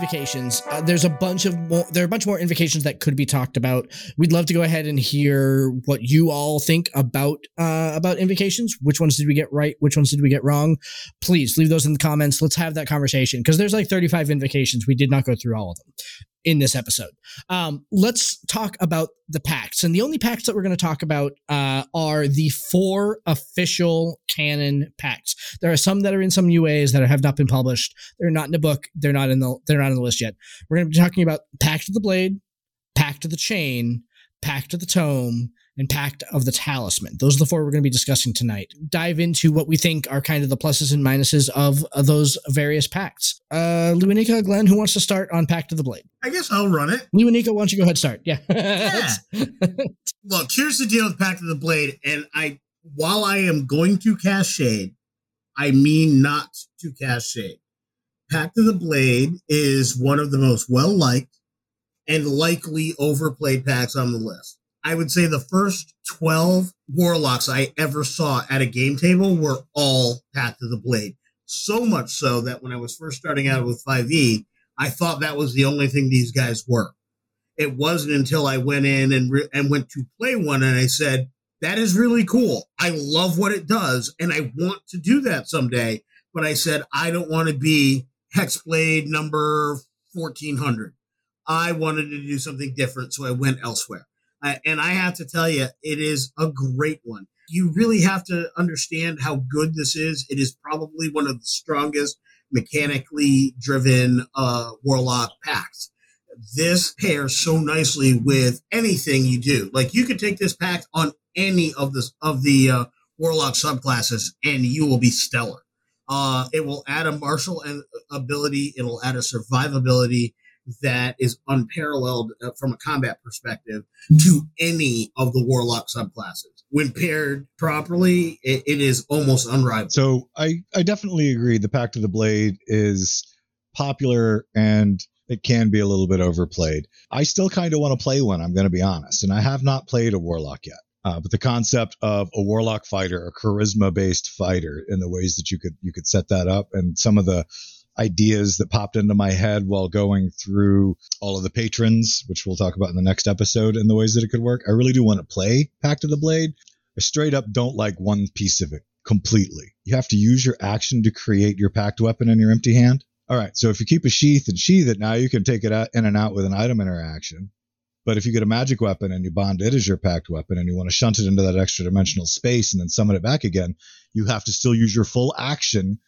Invocations. Uh, there's a bunch of more. There are a bunch more invocations that could be talked about. We'd love to go ahead and hear what you all think about uh, about invocations. Which ones did we get right? Which ones did we get wrong? Please leave those in the comments. Let's have that conversation because there's like 35 invocations. We did not go through all of them in this episode. Um, let's talk about the pacts. and the only pacts that we're going to talk about uh, are the four official canon pacts. There are some that are in some UAs that have not been published. They're not in the book. They're not in the. They're not in the list yet. We're going to be talking about Pact of the Blade, Pact of the Chain, Pact of the Tome, and Pact of the Talisman. Those are the four we're going to be discussing tonight. Dive into what we think are kind of the pluses and minuses of, of those various pacts. Uh, Lewanika, Glenn, who wants to start on Pact of the Blade? I guess I'll run it. Lewanika, why don't you go ahead and start? Yeah. Look, here's the deal with Pact of the Blade, and I while I am going to cast Shade, I mean not to cast Shade. Pact of the Blade is one of the most well liked and likely overplayed pacts on the list. I would say the first 12 warlocks I ever saw at a game table were all Path of the Blade. So much so that when I was first starting out with 5e, I thought that was the only thing these guys were it wasn't until I went in and re- and went to play one and I said that is really cool. I love what it does and I want to do that someday. But I said I don't want to be Hexblade number fourteen hundred. I wanted to do something different, so I went elsewhere. And I have to tell you, it is a great one. You really have to understand how good this is. It is probably one of the strongest mechanically driven uh, warlock pacts this pairs so nicely with anything you do. Like you could take this pact on any of the of the uh, warlock subclasses, and you will be stellar. Uh, it will add a martial a- ability. It'll add a survivability that is unparalleled uh, from a combat perspective to any of the warlock subclasses. When paired properly, it, it is almost unrivaled. So I, I definitely agree. The Pact of the Blade is popular and it can be a little bit overplayed. I still kind of want to play one, I'm going to be honest. And I have not played a Warlock yet. Uh, but the concept of a Warlock fighter, a charisma based fighter, and the ways that you could you could set that up, and some of the ideas that popped into my head while going through all of the patrons, which we'll talk about in the next episode, and the ways that it could work. I really do want to play Pact of the Blade. I straight up don't like one piece of it completely. You have to use your action to create your pact weapon in your empty hand. All right, so if you keep a sheath and sheath it, now you can take it out in and out with an item interaction. But if you get a magic weapon and you bond it as your pact weapon and you want to shunt it into that extra dimensional space and then summon it back again, you have to still use your full action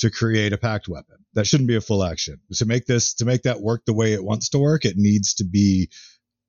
to create a pact weapon. That shouldn't be a full action. To make this to make that work the way it wants to work, it needs to be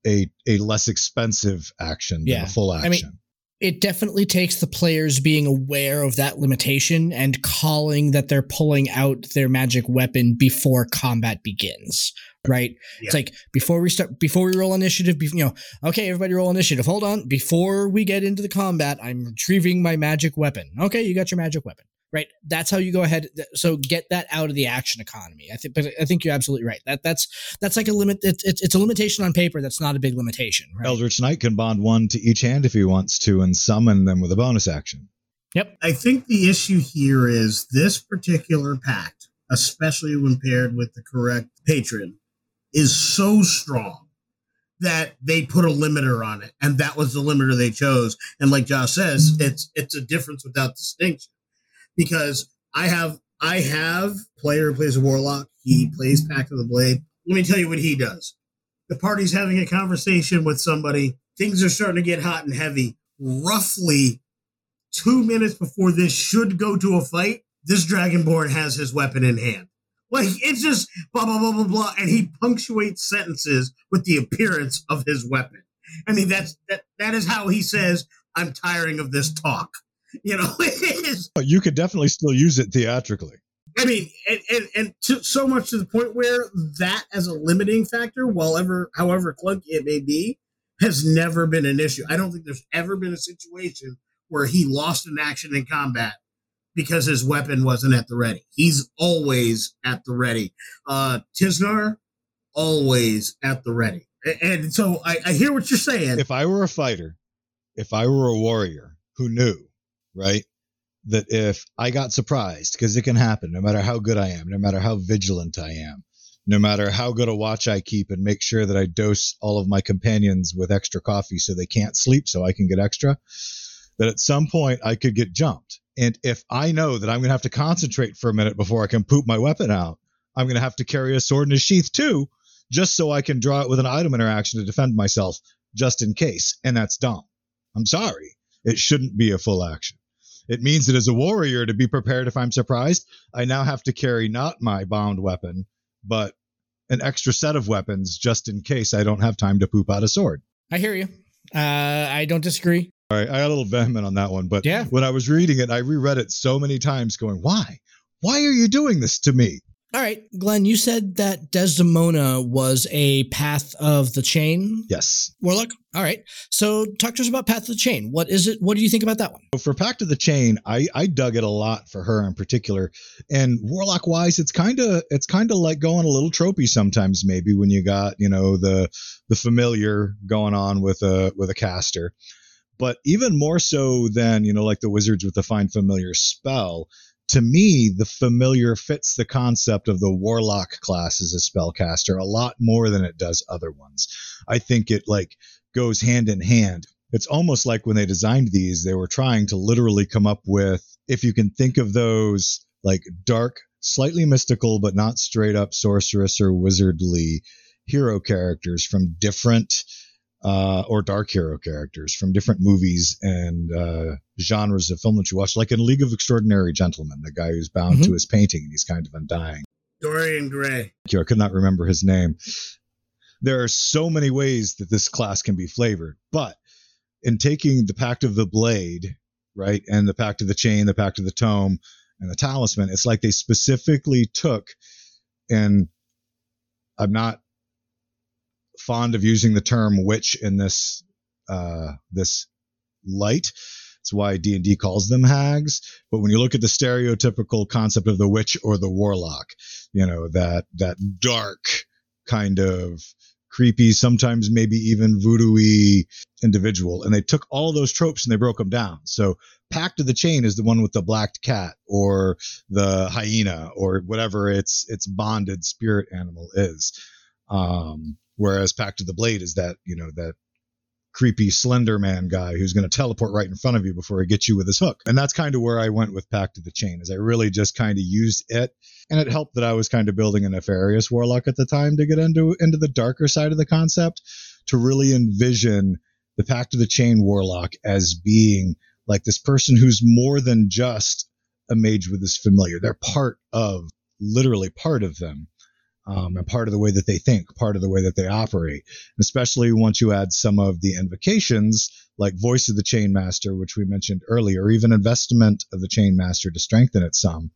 a a less expensive action Yeah. than a full action. I mean, it definitely takes the players being aware of that limitation and calling that they're pulling out their magic weapon before combat begins right it's like before we start before we roll initiative be- you know okay everybody roll initiative hold on before we get into the combat i'm retrieving my magic weapon okay you got your magic weapon right? That's how you go ahead so get that out of the action economy. I think but i think you're absolutely right. That that's that's like a limit it's, it's, it's a limitation on paper that's not a big limitation right? Eldritch Knight can bond one to each hand if he wants to and summon them with a bonus action. yep. I think the issue here is this particular pact, especially when paired with the correct patron, is so strong that they put a limiter on it, and that was the limiter they chose. And like Josh says, it's it's a difference without distinction because I have I have player who plays a warlock. He mm-hmm. plays Pact of the Blade. Let me tell you what he does. The party's having a conversation with somebody. Things are starting to get hot and heavy. Roughly two minutes before this should go to a fight, this Dragonborn has his weapon in hand. Like it's just blah blah blah blah blah, and he punctuates sentences with the appearance of his weapon. I mean, that's that that is how he says, "I'm tiring of this talk." You know, it is. You could definitely still use it theatrically. I mean, and and, and to, so much to the point where that as a limiting factor, while ever however clunky it may be, has never been an issue. I don't think there's ever been a situation where he lost an action in combat because his weapon wasn't at the ready. He's always at the ready. Uh Tisnar, always at the ready. And so I, I hear what you're saying. If I were a fighter, if I were a warrior who knew, right, that if I got surprised, because it can happen no matter how good I am, no matter how vigilant I am, no matter how good a watch I keep and make sure that I dose all of my companions with extra coffee so they can't sleep so I can get extra, that at some point I could get jumped. And if I know that I'm going to have to concentrate for a minute before I can poop my weapon out, I'm going to have to carry a sword in a sheath too, just so I can draw it with an item interaction to defend myself, just in case. And that's dumb. I'm sorry. It shouldn't be a full action. It means that as a warrior, to be prepared if I'm surprised, I now have to carry not my bound weapon, but an extra set of weapons just in case I don't have time to poop out a sword. I hear you. Uh, I don't disagree. All right, I got a little vehement on that one, but Yeah. when I was reading it, I reread it so many times, going, "Why? Why are you doing this to me?" All right, Glenn, you said that Desdemona was a Path of the Chain Yes. warlock. All right, so talk to us about Path of the Chain. What is it? What do you think about that one? So for Pact of the Chain, I I dug it a lot for her in particular, and warlock wise, it's kind of it's kind of like going a little tropey sometimes. Maybe when you got you know the the familiar going on with a with a caster, but even more so than you know like the wizards with the find familiar spell. To me, the familiar fits the concept of the warlock class as a spellcaster a lot more than it does other ones. I think it like goes hand in hand it's almost like when they designed these, they were trying to literally come up with, if you can think of those like dark, slightly mystical, but not straight up sorceress or wizardly hero characters from different, uh, or dark hero characters from different movies and uh, genres of film that you watch, like in League of Extraordinary Gentlemen, the guy who's bound Mhm. to his painting and he's kind of undying. Dorian Gray. Thank you. I could not remember his name. There are so many ways that this class can be flavored, but in taking the Pact of the Blade, right, and the Pact of the Chain, the Pact of the Tome, and the Talisman, it's like they specifically took, and I'm not fond of using the term witch in this uh, this light. That's why D and D calls them hags. But when you look at the stereotypical concept of the witch or the warlock, you know that that dark kind of creepy, sometimes maybe even voodoo-y individual, and they took all those tropes and they broke them down. So Pact of the Chain is the one with the black cat or the hyena or whatever its its bonded spirit animal is. Um, whereas Pact of the Blade is that you know that creepy slender man guy who's going to teleport right in front of you before he gets you with his hook. And that's kind of where I went with Pact of the Chain is I really just kind of used it and it helped that I was kind of building a nefarious warlock at the time to get into into the darker side of the concept to really envision the Pact of the Chain warlock as being like this person who's more than just a mage with this familiar. They're part of literally part of them. Um, and part of the way that they think, part of the way that they operate, especially once you add some of the invocations like Voice of the Chain Master, which we mentioned earlier, or even Investment of the Chain Master to strengthen it some.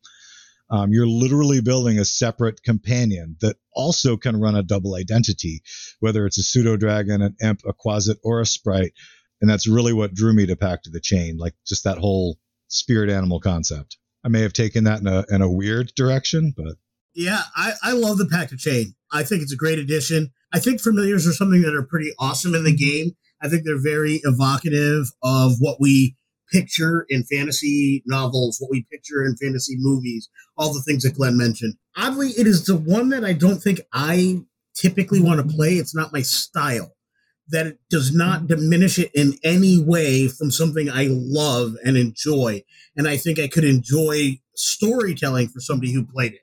Um, you're literally building a separate companion that also can run a double identity, whether it's a pseudo dragon, an imp, a quasit, or a sprite. And that's really what drew me to Pact of the Chain, like just that whole spirit animal concept. I may have taken that in a, in a weird direction, but Yeah, I, I love the Pact of Chain. I think it's a great addition. I think familiars are something that are pretty awesome in the game. I think they're very evocative of what we picture in fantasy novels, what we picture in fantasy movies, all the things that Glenn mentioned. Oddly, it is the one that I don't think I typically want to play. It's not my style. that it does not diminish it in any way from something I love and enjoy. And I think I could enjoy storytelling for somebody who played it.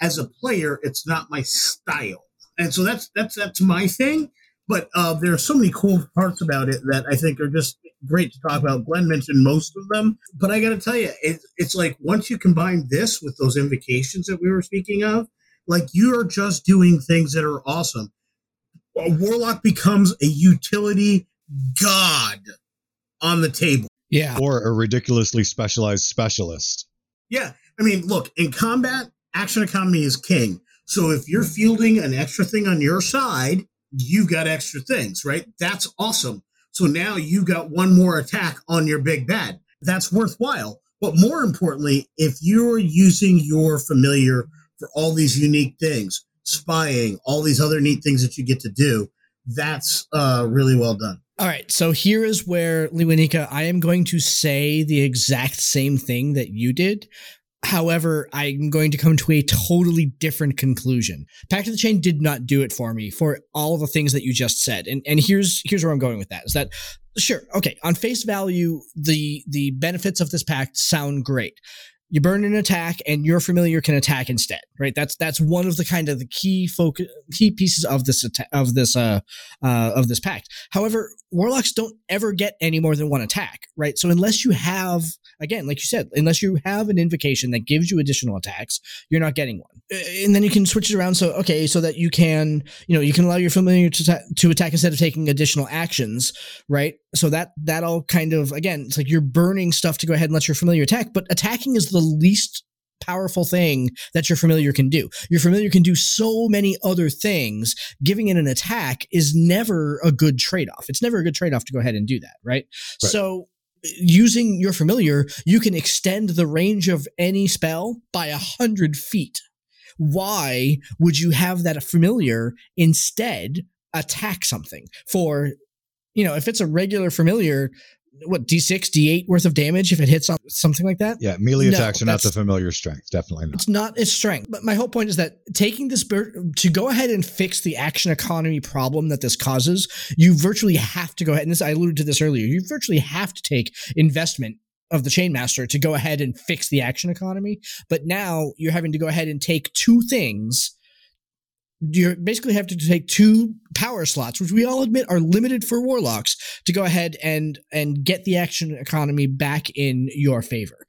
As a player, it's not my style. And so that's that's that's my thing. But uh, there are so many cool parts about it that I think are just great to talk about. Glenn mentioned most of them, but I got to tell you, it, it's like once you combine this with those invocations that we were speaking of, like you are just doing things that are awesome. A warlock becomes a utility god on the table. Yeah. Or a ridiculously specialized specialist. Yeah. I mean, look, in combat, action economy is king. So if you're fielding an extra thing on your side, you've got extra things, right? That's awesome. So now you got one more attack on your big bad. That's worthwhile. But more importantly, if you're using your familiar for all these unique things, spying, all these other neat things that you get to do, that's uh, really well done. All right, so here is where Lewanika, I am going to say the exact same thing that you did, However, I'm going to come to a totally different conclusion. Pact of the Chain did not do it for me for all the things that you just said. And and here's here's where I'm going with that. Is that sure, okay, on face value, the the benefits of this pact sound great you burn an attack and your familiar can attack instead right? That's that's one of the kind of the key focus key pieces of this atta- of this uh, uh of this pact. However warlocks don't ever get any more than one attack right? So unless you have again like you said unless you have an invocation that gives you additional attacks you're not getting one. And then you can switch it around so okay so that you can you know you can allow your familiar to, ta- to attack instead of taking additional actions right so that that all kind of again it's like you're burning stuff to go ahead and let your familiar attack but attacking is the least powerful thing that your familiar can do. Your familiar can do so many other things. Giving it an attack is never a good trade-off. It's never a good trade-off to go ahead and do that right, right. so using your familiar you can extend the range of any spell by a hundred feet. Why would you have that familiar instead attack something for you know if it's a regular familiar what d6 d8 worth of damage if it hits on something like that? Yeah melee no, attacks are not the familiar strength definitely not. It's not its strength but my whole point is that taking this to go ahead and fix the action economy problem that this causes you virtually have to go ahead and this i alluded to this earlier you virtually have to take investment of the chainmaster to go ahead and fix the action economy but now you're having to go ahead and take two things you basically have to take two power slots, which we all admit are limited for warlocks, to go ahead and and get the action economy back in your favor.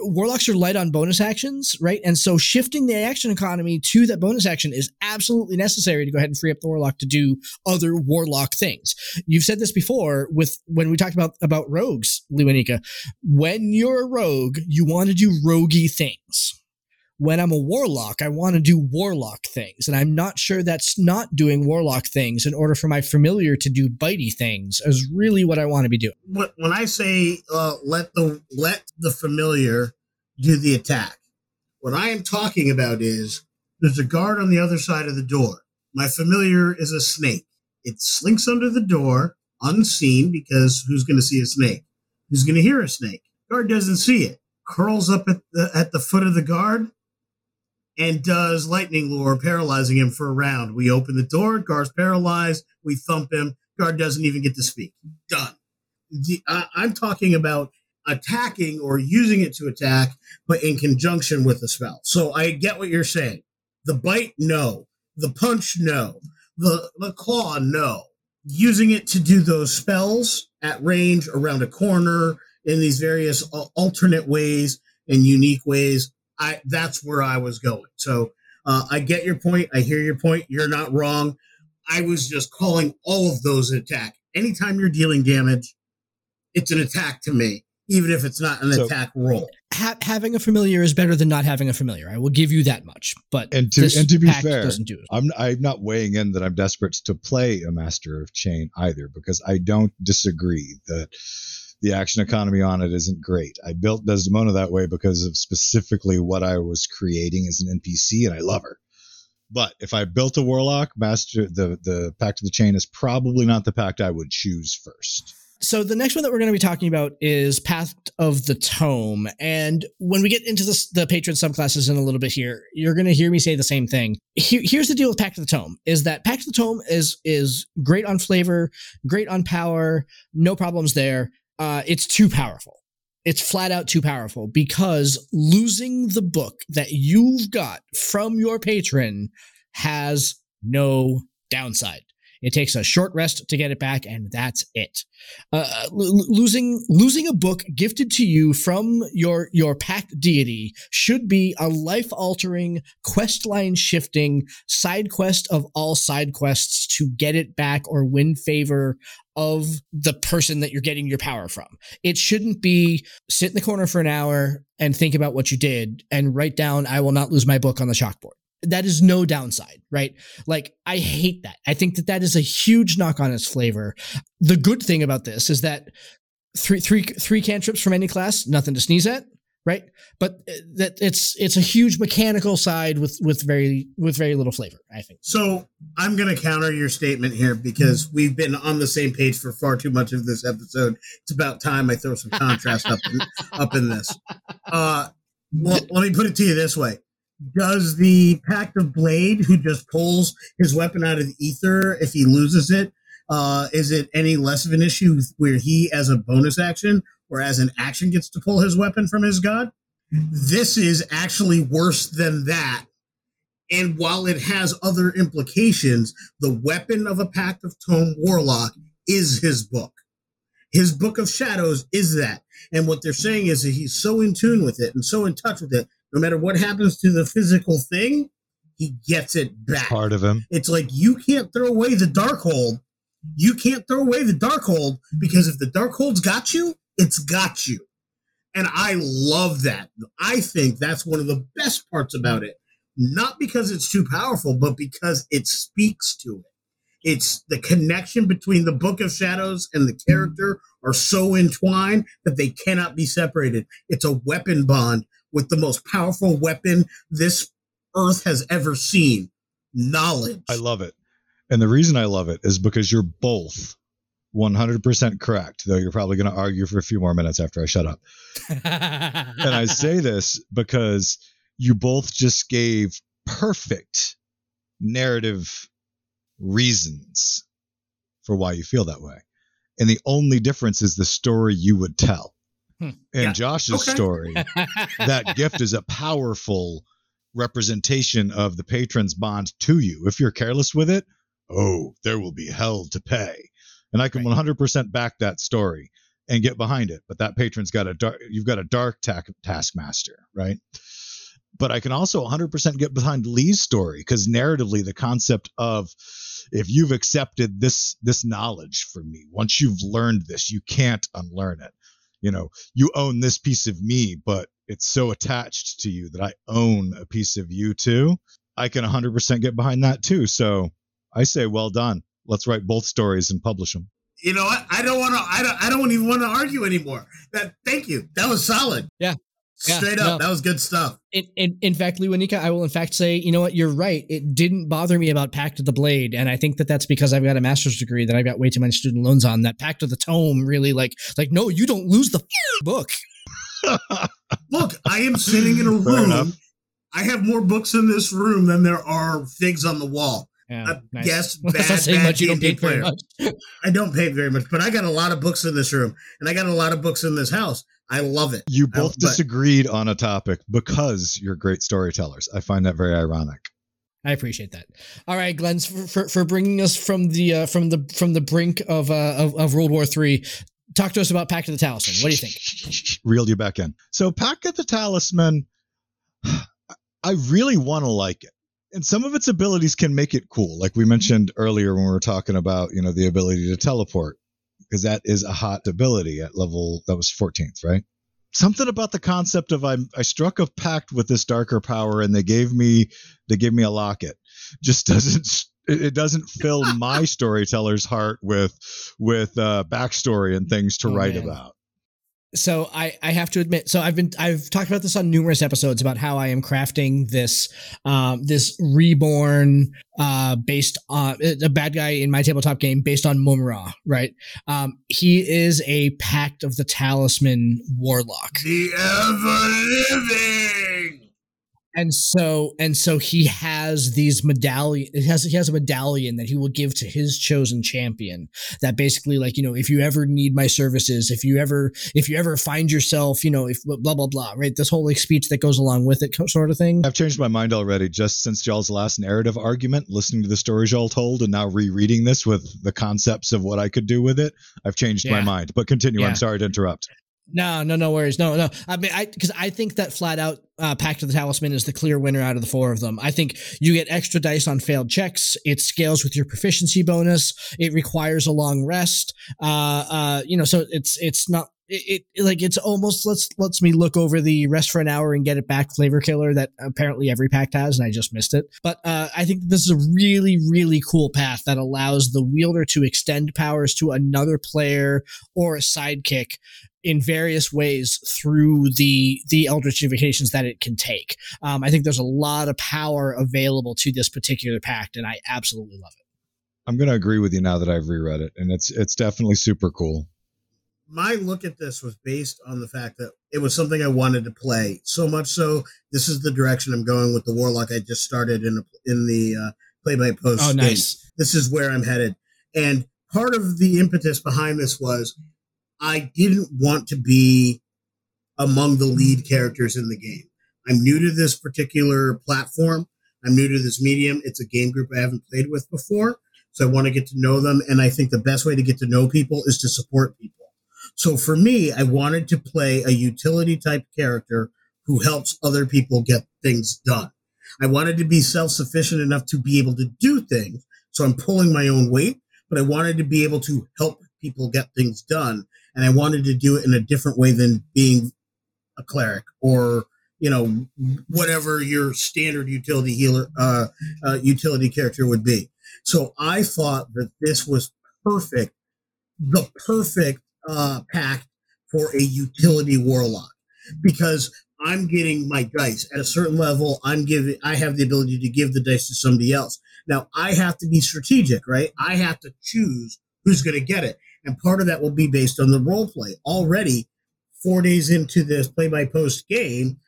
Warlocks are light on bonus actions, right? And so shifting the action economy to that bonus action is absolutely necessary to go ahead and free up the warlock to do other warlock things. You've said this before with when we talked about about rogues, Lewanika. When you're a rogue, you want to do roguey things when I'm a warlock, I want to do warlock things. And I'm not sure that's not doing warlock things in order for my familiar to do bitey things is really what I want to be doing. When I say uh, let the let the familiar do the attack, what I am talking about is there's a guard on the other side of the door. My familiar is a snake. It slinks under the door unseen because who's going to see a snake? Who's going to hear a snake? Guard doesn't see it. Curls up at the at the foot of the guard and does lightning lure, paralyzing him for a round. We open the door, guard's paralyzed, we thump him, guard doesn't even get to speak. Done. The, I'm talking about attacking or using it to attack, but in conjunction with the spell. So I get what you're saying. The bite, no. The punch, no. The, the claw, no. Using it to do those spells at range, around a corner, in these various alternate ways and unique ways, I that's where I was going. So uh, I get your point. I hear your point. You're not wrong. I was just calling all of those an attack. Anytime you're dealing damage, it's an attack to me, even if it's not an so, attack roll. Ha- having a familiar is better than not having a familiar. I will give you that much. But and to and to be fair, doesn't do it. I'm I'm not weighing in that I'm desperate to play a master of chain either because I don't disagree that the action economy on it isn't great. I built Desdemona that way because of specifically what I was creating as an NPC, and I love her. But if I built a warlock, master the the pact of the chain is probably not the pact I would choose first. So the next one that we're going to be talking about is Path of the Tome, and when we get into the, the patron subclasses in a little bit here, you're going to hear me say the same thing. Here, here's the deal with Pact of the Tome: is that Pact of the Tome is is great on flavor, great on power, no problems there. Uh, it's too powerful. It's flat out too powerful because losing the book that you've got from your patron has no downside. It takes a short rest to get it back, and that's it. Uh, l- losing losing a book gifted to you from your your pact deity should be a life altering, quest line shifting side quest of all side quests to get it back or win favor of the person that you're getting your power from. It shouldn't be sit in the corner for an hour and think about what you did and write down I will not lose my book on the chalkboard that is no downside, right? Like I hate that. I think that that is a huge knock on its flavor. The good thing about this is that three three three cantrips from any class, nothing to sneeze at, right? But uh, that it's it's a huge mechanical side with with very with very little flavor. I think. So I'm going to counter your statement here because we've been on the same page for far too much of this episode. It's about time I throw some contrast up in, up in this. Uh, well, let me put it to you this way: Does the Pact of Blade, who just pulls his weapon out of the ether if he loses it, uh, is it any less of an issue where he, as a bonus action or as an action, gets to pull his weapon from his god? This is actually worse than that. And while it has other implications, the weapon of a Pact of Tome Warlock is his book. His Book of Shadows is that. And what they're saying is that he's so in tune with it and so in touch with it, no matter what happens to the physical thing, he gets it back. Part of him. It's like you can't throw away the Darkhold. You can't throw away the Darkhold because if the Darkhold's got you, it's got you. And I love that. I think that's one of the best parts about it. Not because it's too powerful, but because it speaks to it. It's the connection between the Book of Shadows and the character are so entwined that they cannot be separated. It's a weapon bond with the most powerful weapon this earth has ever seen knowledge. I love it. And the reason I love it is because you're both 100% correct, though you're probably going to argue for a few more minutes after I shut up. And I say this because you both just gave perfect narrative reasons for why you feel that way. And the only difference is the story you would tell. In Yeah. Josh's Okay. story, that gift is a powerful representation of the patron's bond to you. If you're careless with it, oh, there will be hell to pay. And I can Right. 100% back that story and get behind it. But that patron's got a dark, you've got a dark ta- taskmaster, right? But I can also 100% get behind Lee's story because narratively, the concept of if you've accepted this this knowledge from me, once you've learned this, you can't unlearn it. You know, you own this piece of me, but it's so attached to you that I own a piece of you too. I can 100% get behind that too. So I say, well done. Let's write both stories and publish them. you know what? I don't want to. I don't. I don't even want to argue anymore. That. Thank you. That was solid. Yeah. Yeah, Straight up. no. That was good stuff. In, in, in fact, Lewanika, I will in fact say, you know what, you're right. It didn't bother me about Pact of the Blade, and I think that that's because I've got a master's degree that I've got way too many student loans on. That Pact of the Tome really like, like, no, you don't lose the book. Look, I am sitting in a room. I have more books in this room than there are figs on the wall. Yeah, Uh, nice. yes, That's not bad, bad much. You don't D&D pay very player. much. I don't pay very much, but I got a lot of books in this room, and I got a lot of books in this house. I love it. You I- both but- disagreed on a topic because you're great storytellers. I find that very ironic. I appreciate that. All right, Glenn, for, for, for bringing us from the uh, from the from the brink of uh, of, of World War Three. Talk to us about Pact of the Talisman. What do you think? Reeled you back in. So, Pact of the Talisman, I really want to like it. And some of its abilities can make it cool. Like we mentioned earlier when we were talking about, you know, the ability to teleport, because that is a hot ability at level that was 14th, right? Something about the concept of I, I struck a pact with this darker power and they gave me they gave me a locket. Just doesn't it doesn't fill my storyteller's heart with with uh backstory and things to Oh, write about so I, I have to admit so i've been i've talked about this on numerous episodes about how i am crafting this um this reborn uh based on a bad guy in my tabletop game based on Mumm-Ra, right um he is a pact of the talisman warlock The ever living. And so and so he has these medallion he has he has a medallion that he will give to his chosen champion that basically like you know if you ever need my services if you ever if you ever find yourself you know if blah blah blah right this whole like speech that goes along with it sort of thing I've changed my mind already just since y'all's last narrative argument, listening to the stories y'all told, and now rereading this with the concepts of what I could do with it. I've changed my mind. But continue. Yeah. I'm sorry to interrupt. No, no, no worries. No, no. I mean, I because I think that flat out uh, Pact of the Talisman is the clear winner out of the four of them. I think you get extra dice on failed checks. It scales with your proficiency bonus. It requires a long rest. Uh, uh, you know, so it's it's not. It, it like it's almost lets lets me look over the rest for an hour and get it back flavor killer that apparently every pact has and I just missed it. But uh, I think this is a really really cool path that allows the wielder to extend powers to another player or a sidekick in various ways through the the eldritch invocations that it can take. Um, I think there's a lot of power available to this particular pact, and I absolutely love it. I'm going to agree with you now that I've reread it, and it's it's definitely super cool. my look at this was based on the fact that it was something I wanted to play. So much so, this is the direction I'm going with the Warlock I just started in in the uh, play by post. Oh, nice. This is where I'm headed, and part of the impetus behind this was I didn't want to be among the lead characters in the game. I'm new to this particular platform. I'm new to this medium. It's a game group I haven't played with before. So I want to get to know them. And I think the best way to get to know people is to support people. So for me, I wanted to play a utility type character who helps other people get things done. I wanted to be self sufficient enough to be able to do things. So I'm pulling my own weight, but I wanted to be able to help people get things done. And I wanted to do it in a different way than being a cleric or, you know, whatever your standard utility healer, uh, uh, utility character would be. So I thought that this was perfect, the perfect uh, pact for a utility warlock because I'm getting my dice at a certain level. I'm giving, I have the ability to give the dice to somebody else. Now I have to be strategic, right? I have to choose who's going to get it. And part of that will be based on the role play. Already, four days into this play by post game,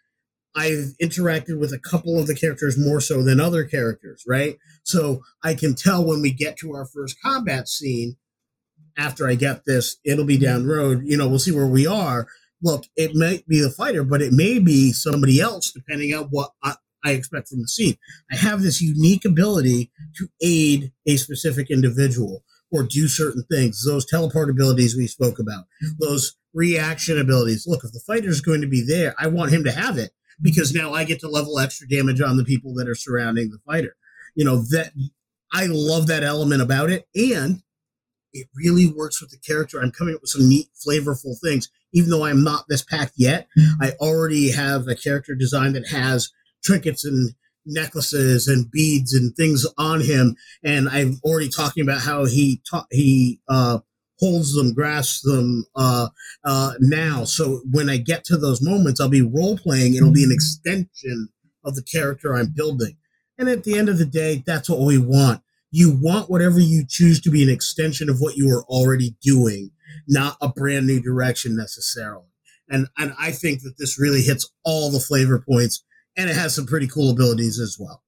I've interacted with a couple of the characters more so than other characters, right? So I can tell when we get to our first combat scene, after I get this, it'll be down road. You know, we'll see where we are. Look, it might be the fighter, but it may be somebody else, depending on what I, I expect from the scene. I have this unique ability to aid a specific individual or do certain things. Those teleport abilities we spoke about, mm-hmm. those reaction abilities. Look, if the fighter's going to be there, I want him to have it mm-hmm. because now I get to level extra damage on the people that are surrounding the fighter. You know, that I love that element about it. And it really works with the character. I'm coming up with some neat, flavorful things. Even though I'm not this pact yet, mm-hmm. I already have a character design that has trinkets and necklaces and beads and things on him. And I'm already talking about how he ta- he uh, holds them, grasps them uh, uh, now. So when I get to those moments, I'll be role playing. It'll be an extension of the character I'm building. And at the end of the day, that's what we want. You want whatever you choose to be an extension of what you are already doing, not a brand new direction necessarily. And and I think that this really hits all the flavor points, and it has some pretty cool abilities as well.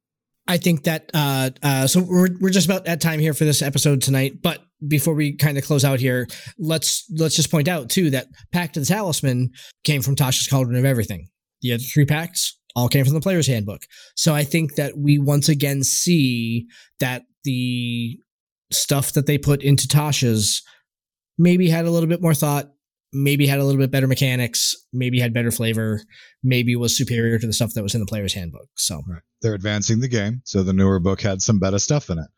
I think that uh, uh, so we're we're just about at time here for this episode tonight. But before we kind of close out here, let's let's just point out too that Pact of the Talisman came from Tasha's Cauldron of Everything. The other three pacts all came from the Player's Handbook. So I think that we once again see that the stuff that they put into Tasha's maybe had a little bit more thought, maybe had a little bit better mechanics, maybe had better flavor, maybe was superior to the stuff that was in the Player's Handbook. So Right. They're advancing the game, so the newer book had some better stuff in it.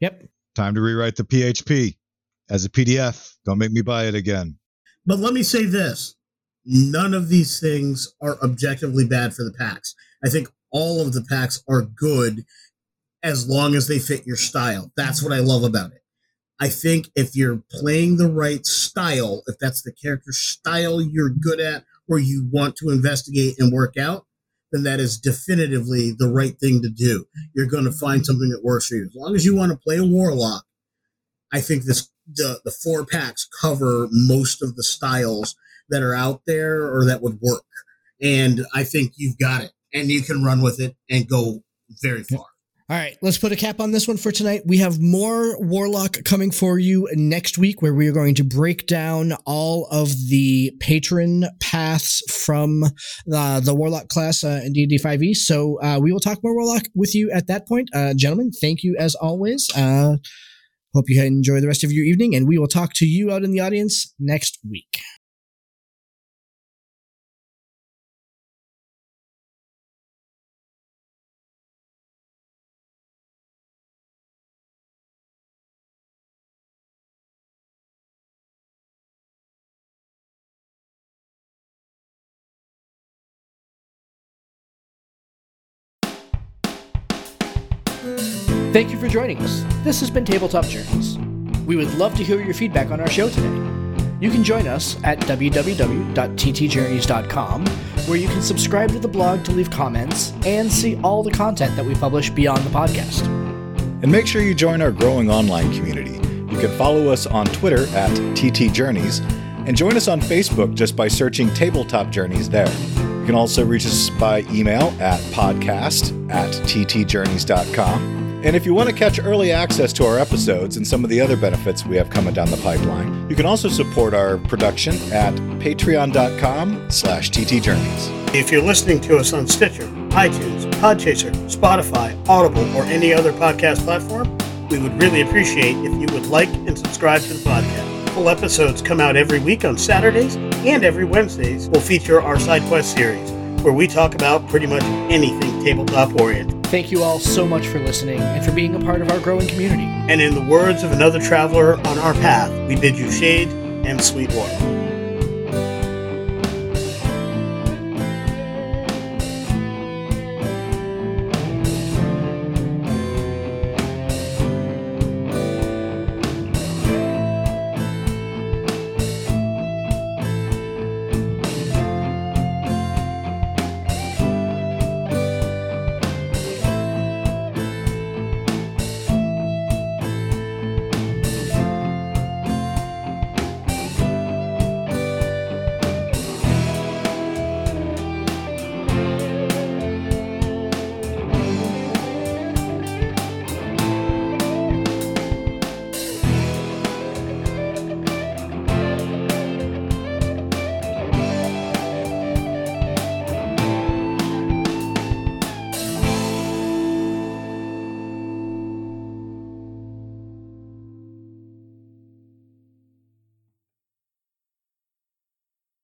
yep. Time to rewrite the PHB as a PDF. Don't make me buy it again. But let me say this none of these things are objectively bad for the pacts. I think all of the pacts are good as long as they fit your style. That's what I love about it. I think if you're playing the right style, if that's the character style you're good at or you want to investigate and work out, then that is definitively the right thing to do. You're going to find something that works for you. As long as you want to play a warlock, I think this the, the four pacts cover most of the styles that are out there or that would work. And I think you've got it and you can run with it and go very far. All right, let's put a cap on this one for tonight. We have more Warlock coming for you next week, where we are going to break down all of the patron paths from uh, the Warlock class uh, in D&D 5e. So uh, we will talk more Warlock with you at that point. Uh, gentlemen, thank you as always. Uh, hope you enjoy the rest of your evening, and we will talk to you out in the audience next week. Thank you for joining us. This has been Tabletop Journeys. We would love to hear your feedback on our show today. You can join us at www.ttjourneys.com, where you can subscribe to the blog to leave comments and see all the content that we publish beyond the podcast. And make sure you join our growing online community. You can follow us on Twitter at TT Journeys and join us on Facebook just by searching Tabletop Journeys there. You can also reach us by email at podcast at ttjourneys.com. And if you want to catch early access to our episodes and some of the other benefits we have coming down the pipeline, you can also support our production at patreon.com slash ttjourneys. If you're listening to us on Stitcher, iTunes, Podchaser, Spotify, Audible, or any other podcast platform, we would really appreciate if you would like and subscribe to the podcast. Full episodes come out every week on Saturdays, and every Wednesdays We'll feature our side quest series, where we talk about pretty much anything tabletop oriented. Thank you all so much for listening and for being a part of our growing community. And in the words of another traveler on our path, we bid you shade and sweet water.